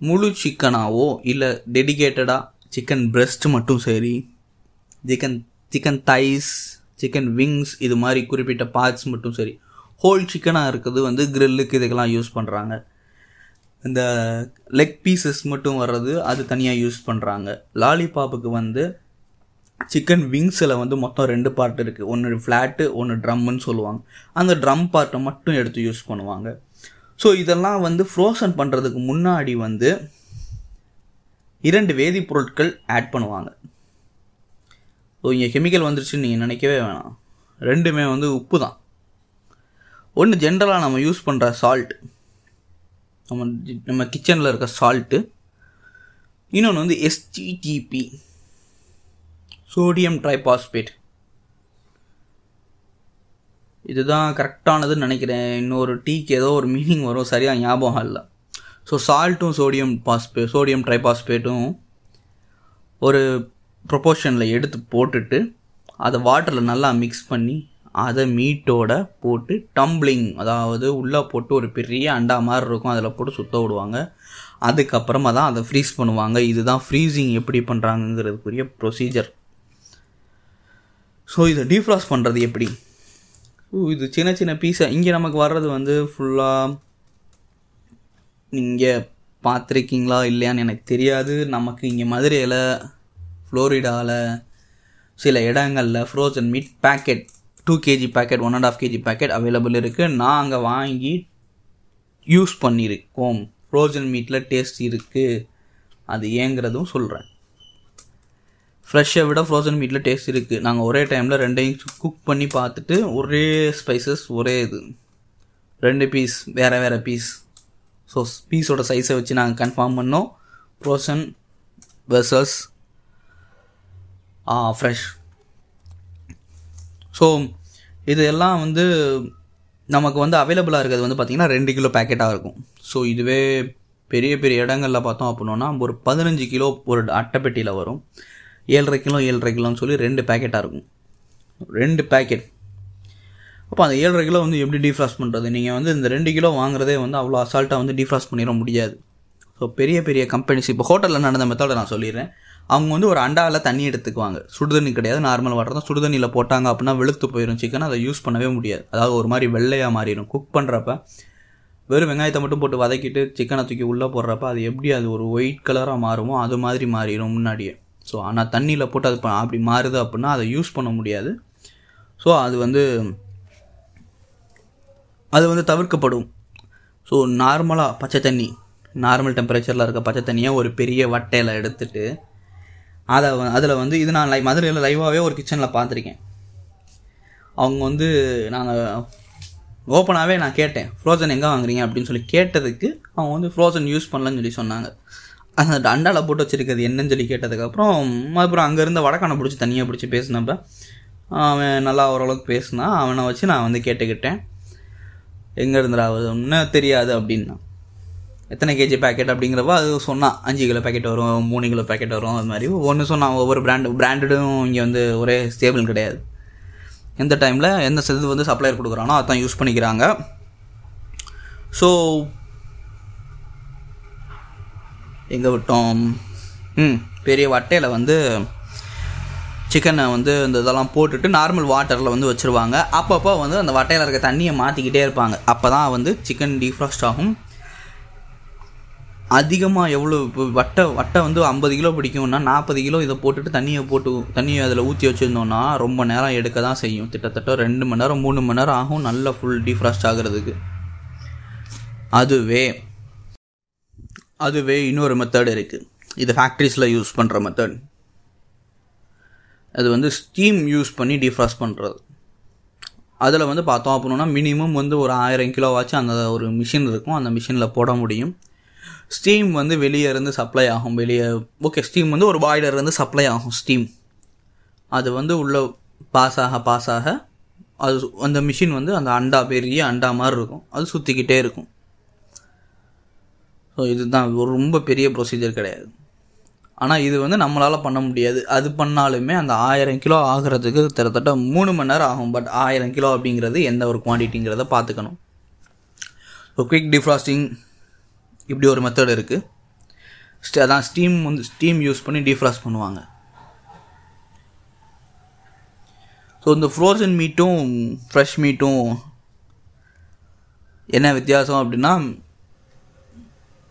முழு சிக்கனாவோ இல்லை டெடிகேட்டடாக சிக்கன் பிரெஸ்ட் மட்டும் சரி chicken chicken thighs chicken wings இது மாதிரி குறிப்பிட்ட பார்ட்ஸ் மட்டும் சரி ஹோல் சிக்கனாக இருக்கிறது வந்து கிரில்லுக்கு இதுக்கெல்லாம் யூஸ் பண்ணுறாங்க இந்த லெக் பீசஸ் மட்டும் வர்றது அது தனியாக யூஸ் பண்ணுறாங்க லாலிபாப்புக்கு வந்து சிக்கன் விங்ஸில் வந்து மொத்தம் ரெண்டு பார்ட் இருக்குது ஒன்று ஃப்ளாட்டு ஒன்று ட்ரம்முன்னு சொல்லுவாங்க. அந்த ட்ரம் பார்ட்டை மட்டும் எடுத்து யூஸ் பண்ணுவாங்க. ஸோ இதெல்லாம் வந்து ஃப்ரோசன் பண்ணுறதுக்கு முன்னாடி வந்து இரண்டு வேதிப்பொருட்கள் ஆட் பண்ணுவாங்க. ஸோ இங்கே கெமிக்கல் வந்துருச்சுன்னு நீங்கள் நினைக்கவே வேணாம். ரெண்டுமே வந்து உப்பு தான் ஒன்று ஜென்ரலாக நம்ம யூஸ் பண்ணுற சால்ட் நம்ம நம்ம கிச்சனில் இருக்க சால்ட்டு இன்னொன்று வந்து எஸ்டிடிபி சோடியம் ட்ரைபாஸ்பேட் இதுதான் கரெக்டானதுன்னு நினைக்கிறேன். இன்னொரு டீக்கு ஏதோ ஒரு மீனிங் வரும். சரியாக ஞாபகம் இல்லை. ஸோ சால்ட்டும் சோடியம் பாஸ்பே சோடியம் ட்ரைபாஸ்பேட்டும் ஒரு ப்ரொப்போர்ஷனில் எடுத்து போட்டுட்டு அதை வாட்டரில் நல்லா மிக்ஸ் பண்ணி அதை மீட்டோட போட்டு டம்ப்ளிங் அதாவது உள்ளே போட்டு ஒரு பெரிய அண்டா மாதிரி இருக்கும். அதில் போட்டு சுத்த விடுவாங்க. அதுக்கப்புறமா தான் அதை ஃப்ரீஸ் பண்ணுவாங்க. இதுதான் ஃப்ரீசிங் எப்படி பண்ணுறாங்கங்கிறதுக்குரிய ப்ரொசீஜர் ஸோ இதை டீஃப்ராஸ் பண்ணுறது எப்படி? இது சின்ன சின்ன பீஸாக இங்கே நமக்கு வர்றது வந்து ஃபுல்லாக நீங்கள் பார்த்துருக்கீங்களா இல்லையான்னு எனக்கு தெரியாது. நமக்கு இங்கே மதுரையில் ஃப்ளோரிடாவில் சில இடங்களில் frozen meat packet two KG packet one and half KG packet available இருக்குது நான் அங்கே வாங்கி யூஸ் பண்ணியிருக்கோம். ஃப்ரோசன் மீட்டில் டேஸ்ட் இருக்குது அது ஏங்கிறதும் சொல்கிறேன் ஃப்ரெஷ்ஷை விட ஃப்ரோசன் மீட்டில் டேஸ்ட் இருக்குது நாங்கள் ஒரே டைமில் ரெண்டையும் குக் பண்ணி பார்த்துட்டு ஒரே ஸ்பைசஸ் ஒரே இது. ரெண்டு பீஸ் வேறு வேறு பீஸ் ஸோ பீஸோட சைஸை வச்சு நாங்கள் கன்ஃபார்ம் பண்ணோம். ஃப்ரோசன் வெர்சஸ் ஃப்ரெஷ் ஸோ இது எல்லாம் வந்து நமக்கு வந்து அவைலபிளாக இருக்கிறது வந்து பார்த்திங்கன்னா ரெண்டு கிலோ பேக்கெட்டாக இருக்கும். ஸோ இதுவே பெரிய பெரிய இடங்களில் பார்த்தோம் அப்படின்னா ஒரு பதினஞ்சு கிலோ ஒரு அட்டைப்பெட்டியில் வரும். ஏழரை கிலோ ஏழரை கிலோன்னு சொல்லி ரெண்டு பேக்கெட்டாக இருக்கும். ரெண்டு பேக்கெட் அப்போ அந்த ஏழரை கிலோ வந்து எப்படி டீஃப்ராஸ்ட் பண்ணுறது நீங்கள் வந்து இந்த ரெண்டு கிலோ வாங்குறதே வந்து அவ்வளோ அசால்ட்டாக வந்து டீஃப்ராஸ்ட் பண்ணிட முடியாது. ஸோ பெரிய பெரிய கம்பெனிஸ் இப்போ ஹோட்டலில் நடந்த மெத்தடை நான் சொல்லிடுறேன். அவங்க வந்து ஒரு அண்டாவில் தண்ணி எடுத்துக்குவாங்க. சுடுதண்ணி கிடையாது நார்மல் வாட்டர் தான். சுடுதண்ணியில் போட்டாங்க அப்படின்னா வெளுத்து போயிடும் சிக்கன் அதை யூஸ் பண்ணவே முடியாது. அதாவது ஒரு மாதிரி வெள்ளையாக மாறிடும் குக் பண்ணுறப்ப வெறும் வெங்காயத்தை மட்டும் போட்டு வதக்கிட்டு சிக்கனை தூக்கி உள்ளே போடுறப்ப அது எப்படி அது ஒரு ஒயிட் கலராக மாறுமோ அது மாதிரி மாறிடும் முன்னாடியே. ஸோ ஆனால் தண்ணியில் போட்டு அது அப்படி மாறுது அப்படின்னா அதை யூஸ் பண்ண முடியாது. ஸோ அது வந்து அது வந்து தவிர்க்கப்படும். ஸோ நார்மலாக பச்சை தண்ணி நார்மல் டெம்பரேச்சரில் இருக்க பச்சை தண்ணியை ஒரு பெரிய வட்டையில் எடுத்துட்டு அதை அதில் வந்து இது நான் லை மதுரையில் லைவாகவே ஒரு கிச்சனில் பார்த்துருக்கேன். அவங்க வந்து நாங்கள் ஓப்பனாகவே நான் கேட்டேன் ஃப்ரோசன் எங்கே வாங்குறீங்க? அப்படின்னு சொல்லி கேட்டதுக்கு அவங்க வந்து ஃப்ரோசன் யூஸ் பண்ணலன்னு சொல்லி சொன்னாங்க. அந்த அண்டாவில் போட்டு வச்சுருக்கிறது என்னன்னு சொல்லி கேட்டதுக்கப்புறம் அப்புறம் அங்கேருந்து வடக்கானை பிடிச்சி தனியாக பிடிச்சி பேசினப்ப அவன் நல்லா ஓரளவுக்கு பேசினான் அவனை வச்சு நான் வந்து கேட்டுக்கிட்டேன். எங்கே இருந்துடா ஒன்றும் தெரியாது அப்படின்னா. எத்தனை கேஜி பேக்கெட் அப்படிங்கிறப்ப அது சொன்னான் அஞ்சு கிலோ பேக்கெட் வரும் மூணு கிலோ பேக்கெட் வரும் அது மாதிரி. ஒன்று சொன்னான் ஒவ்வொரு பிராண்டு பிராண்டடும் இங்கே வந்து ஒரே ஸ்டேபிள் கிடையாது. எந்த டைமில் எந்த இது வந்து சப்ளையர் கொடுக்குறானோ அதான் யூஸ் பண்ணிக்கிறாங்க. ஸோ எங்கே விட்டோம்? ம் பெரிய வட்டையில் வந்து சிக்கனை வந்து இந்த இதெல்லாம் போட்டுட்டு நார்மல் வாட்டரில் வந்து வச்சுருவாங்க. அப்பப்போ வந்து அந்த வட்டையில் இருக்க தண்ணியை மாற்றிக்கிட்டே இருப்பாங்க. அப்போ தான் வந்து சிக்கன் டீஃப்ராஸ்ட் ஆகும். அதிகமாக எவ்வளோ இப்போ வட்டை வட்டை வந்து ஐம்பது கிலோ பிடிக்கும்னா நாற்பது கிலோ இதை போட்டுட்டு தண்ணியை போட்டு தண்ணியை அதில் ஊற்றி வச்சுருந்தோன்னா ரொம்ப நேரம் எடுக்க தான் செய்யும். கிட்டத்தட்ட ரெண்டு மணி நேரம் மூணு மணி நேரம் ஆகும். நல்லா ஃபுல் டீஃப்ராஸ்ட் ஆகிறதுக்கு. அதுவே அதுவே இன்னொரு மெத்தட் இருக்குது இது ஃபேக்ட்ரிஸில் யூஸ் பண்ணுற மெத்தட் அது வந்து ஸ்டீம் யூஸ் பண்ணி டீஃப்ராஸ்ட் பண்ணுறது அதில் வந்து பார்த்தோம் அப்படின்னா மினிமம் வந்து ஒரு ஆயிரம் கிலோவாச்சும் அந்த ஒரு மிஷின் இருக்கும். அந்த மிஷினில் போட முடியும். ஸ்டீம் வந்து வெளியே இருந்து சப்ளை ஆகும். வெளியே ஓகே ஸ்டீம் வந்து ஒரு பாய்லர் இருந்து சப்ளை ஆகும் ஸ்டீம் அது வந்து உள்ள பாஸ் ஆக பாஸ் ஆக அது அந்த மிஷின் வந்து அந்த அண்டா பெரிய அண்டா மாதிரி இருக்கும். அது சுற்றிக்கிட்டே இருக்கும். ஸோ இதுதான் ஒரு ரொம்ப பெரிய ப்ரொசீஜர் கிடையாது. ஆனால் இது வந்து நம்மளால் பண்ண முடியாது. அது பண்ணாலுமே அந்த ஆயிரம் கிலோ ஆகிறதுக்கு கிட்டத்தட்ட மூணு மணி நேரம் ஆகும். பட் ஆயிரம் கிலோ அப்படிங்கிறது எந்த ஒரு குவான்டிட்டிங்கிறத பார்த்துக்கணும். ஸோ குவிக் டிஃப்ராஸ்டிங் இப்படி ஒரு மெத்தட் இருக்குது அதான் ஸ்டீம் வந்து ஸ்டீம் யூஸ் பண்ணி டிஃப்ராஸ்ட் பண்ணுவாங்க. ஸோ இந்த ஃப்ரோசன் மீட்டும் ஃப்ரெஷ் மீட்டும் என்ன வித்தியாசம் அப்படின்னா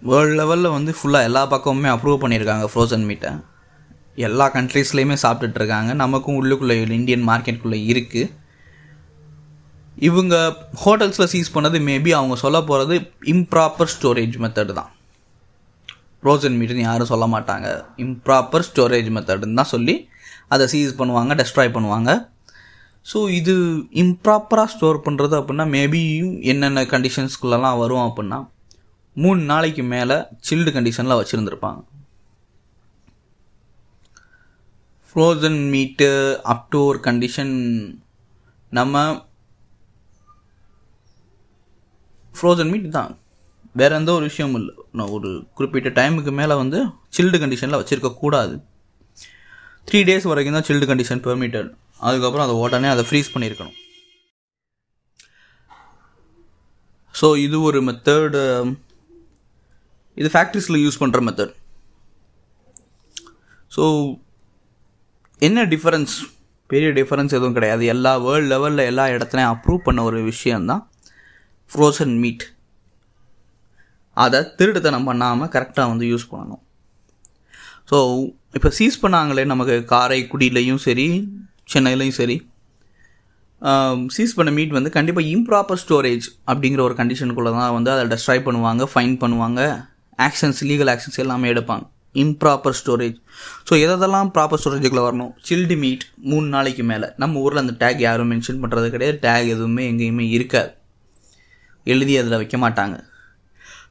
வேர்ல்டு லெவலில் வந்து ஃபுல்லாக எல்லா பக்கமுமே அப்ரூவ் பண்ணியிருக்காங்க ஃப்ரோசன் மீட்டை எல்லா கண்ட்ரீஸ்லேயுமே சாப்பிட்டுட்ருக்காங்க நமக்கும் உள்ளுக்குள்ளே இந்தியன் மார்க்கெட்டுக்குள்ளே இருக்குது இவங்க ஹோட்டல்ஸில் சீஸ் பண்ணது மேபி அவங்க சொல்ல போகிறது இம்ப்ராப்பர் ஸ்டோரேஜ் மெத்தடு தான். ஃப்ரோசன் மீட்டுன்னு யாரும் சொல்ல மாட்டாங்க. இம்ப்ராப்பர் ஸ்டோரேஜ் மெத்தடுன்னு தான் சொல்லி அதை சீஸ் பண்ணுவாங்க டெஸ்ட்ராய் பண்ணுவாங்க. ஸோ இது இம்ப்ராப்பராக ஸ்டோர் பண்ணுறது அப்படின்னா மேபி என்னென்ன கண்டிஷன்ஸ்குள்ளெல்லாம் வரும் அப்படின்னா மூணு நாளைக்கு மேலே சில்டு கண்டிஷனில் வச்சுருந்துருப்பாங்க. ஃப்ரோசன் மீட்டு அப் டு ஒரு கண்டிஷன் நம்ம ஃப்ரோசன் மீட் தான். வேற எந்த ஒரு விஷயமும் இல்லை. நான் ஒரு குறிப்பிட்ட டைமுக்கு மேலே வந்து சில்டு கண்டிஷனில் வச்சுருக்கக்கூடாது த்ரீ டேஸ் வரைக்கும் தான் சில்டு கண்டிஷன் பெர்மிட்டட் அதுக்கப்புறம் அதை உடனே அதை ஃப்ரீஸ் பண்ணியிருக்கணும். ஸோ இது ஒரு மெத்தடு இது ஃபேக்ட்ரிஸில் யூஸ் பண்ணுற மெத்தட் ஸோ என்ன டிஃபரன்ஸ் பெரிய டிஃபரன்ஸ் எதுவும் கிடையாது. எல்லா வேர்ல்டு லெவலில் எல்லா இடத்துலையும் அப்ரூவ் பண்ண ஒரு விஷயந்தான் ஃப்ரோசன் மீட் அதை திருடுத்தனம் பண்ணாமல் கரெக்டாக வந்து யூஸ் பண்ணணும். ஸோ இப்போ சீஸ் பண்ணாங்களே நமக்கு காரைக்குடியிலையும் சரி சென்னையிலையும் சரி. சீஸ் பண்ண மீட் வந்து கண்டிப்பாக இம்ப்ராப்பர் ஸ்டோரேஜ் அப்படிங்கிற ஒரு கண்டிஷனுக்குள்ளே தான் வந்து அதை டெஸ்ட்ராய் பண்ணுவாங்க ஃபைன் பண்ணுவாங்க. ஆக்ஷன்ஸ் லீகல் ஆக்ஷன்ஸ் எல்லாமே எடுப்பாங்க. இம்ப்ராப்பர் ஸ்டோரேஜ் ஸோ எதெல்லாம் ப்ராப்பர் ஸ்டோரேஜுக்குள்ளே வரணும்? சில்டு மீட் மூணு நாளைக்கு மேலே. நம்ம ஊரில் அந்த டேக் யாரும் மென்ஷன் பண்ணுறது கிடையாது. டேக் எதுவுமே எங்கேயுமே இருக்காது. எழுதி அதில் வைக்க மாட்டாங்க.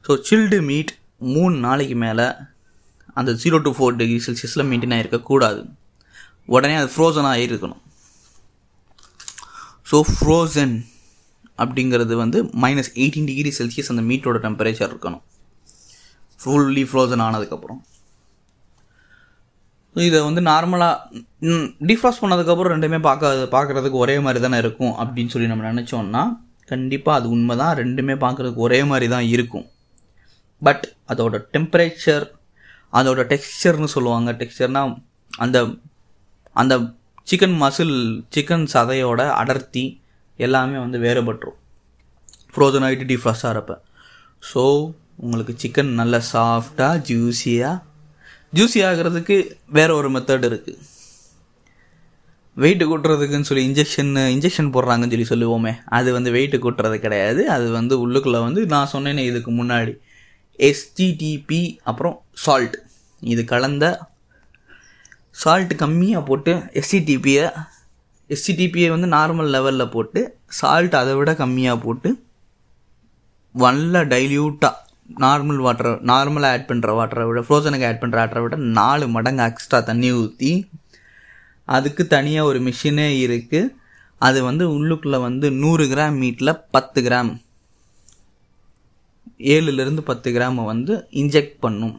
ஸோ சில்டு மீட் மூணு நாளைக்கு மேலே அந்த ஜீரோ டு ஃபோர் டிகிரி செல்சியஸில் மெயின்டைன் ஆகிருக்கக்கூடாது உடனே அது ஃப்ரோசனாக ஆகிருக்கணும் ஸோ ஃப்ரோசன் அப்படிங்கிறது வந்து மைனஸ் எயிட்டீன் டிகிரி செல்சியஸ் அந்த மீட்டோட டெம்பரேச்சர் இருக்கணும். ஃபுல்லி ஃப்ரோசன் ஆனதுக்கப்புறம். இதை வந்து நார்மலாக டிஃப்ராஸ் பண்ணதுக்கப்புறம் ரெண்டுமே பார்க்க பார்க்குறதுக்கு ஒரே மாதிரி தானே இருக்கும் அப்படின்னு சொல்லி நம்ம நினச்சோன்னா கண்டிப்பாக அது உண்மை தான் ரெண்டுமே பார்க்குறதுக்கு ஒரே மாதிரி தான் இருக்கும். பட் அதோட டெம்பரேச்சர் அதோட டெக்ஸ்சர்னு சொல்லுவாங்க. டெக்ஸ்சர்னால் அந்த அந்த சிக்கன் மசில் சிக்கன் சதையோட அடர்த்தி எல்லாமே வந்து வேறுபட்டுரும். ஃப்ரோசன் ஆகிட்டு டிஃப்ராஸ்ட் ஆகிறப்ப ஸோ உங்களுக்கு சிக்கன் நல்லா சாஃப்டாக ஜூஸியாக ஜூஸி ஆகிறதுக்கு வேற ஒரு மெத்தட் இருக்குது வெயிட்டு கூட்டுறதுக்குன்னு சொல்லி இன்ஜெக்ஷன் இன்ஜெக்ஷன் போடுறாங்கன்னு சொல்லி சொல்லுவோமே. அது வந்து வெயிட்டு கூட்டுறது கிடையாது. அது வந்து உள்ளுக்குள்ளே வந்து நான் சொன்னேனே இதுக்கு முன்னாடி. எஸ்டிடிபி அப்புறம் சால்ட் இது கலந்த சால்ட் கம்மியாக போட்டு எஸ்டிடிபியை எஸ்டிடிபியை வந்து நார்மல் லெவலில் போட்டு சால்ட் அதை விட கம்மியாக போட்டு நல்லா டைல்யூட்டாக நார்மல் வாட்டரை நார்மலாக ஆட் பண்ணுற வாட்டரை விட ஃப்ரோசனுக்கு ஆட் பண்ணுற வாட்டரை விட நாலு மடங்கு எக்ஸ்ட்ரா தண்ணி ஊற்றி அதுக்கு தனியாக ஒரு மிஷினே இருக்குது அது வந்து உள்ளுக்குள்ளே வந்து நூறு கிராம் மீட்டில் பத்து கிராம் ஏழுலேருந்து பத்து கிராமை வந்து இன்ஜெக்ட் பண்ணும்.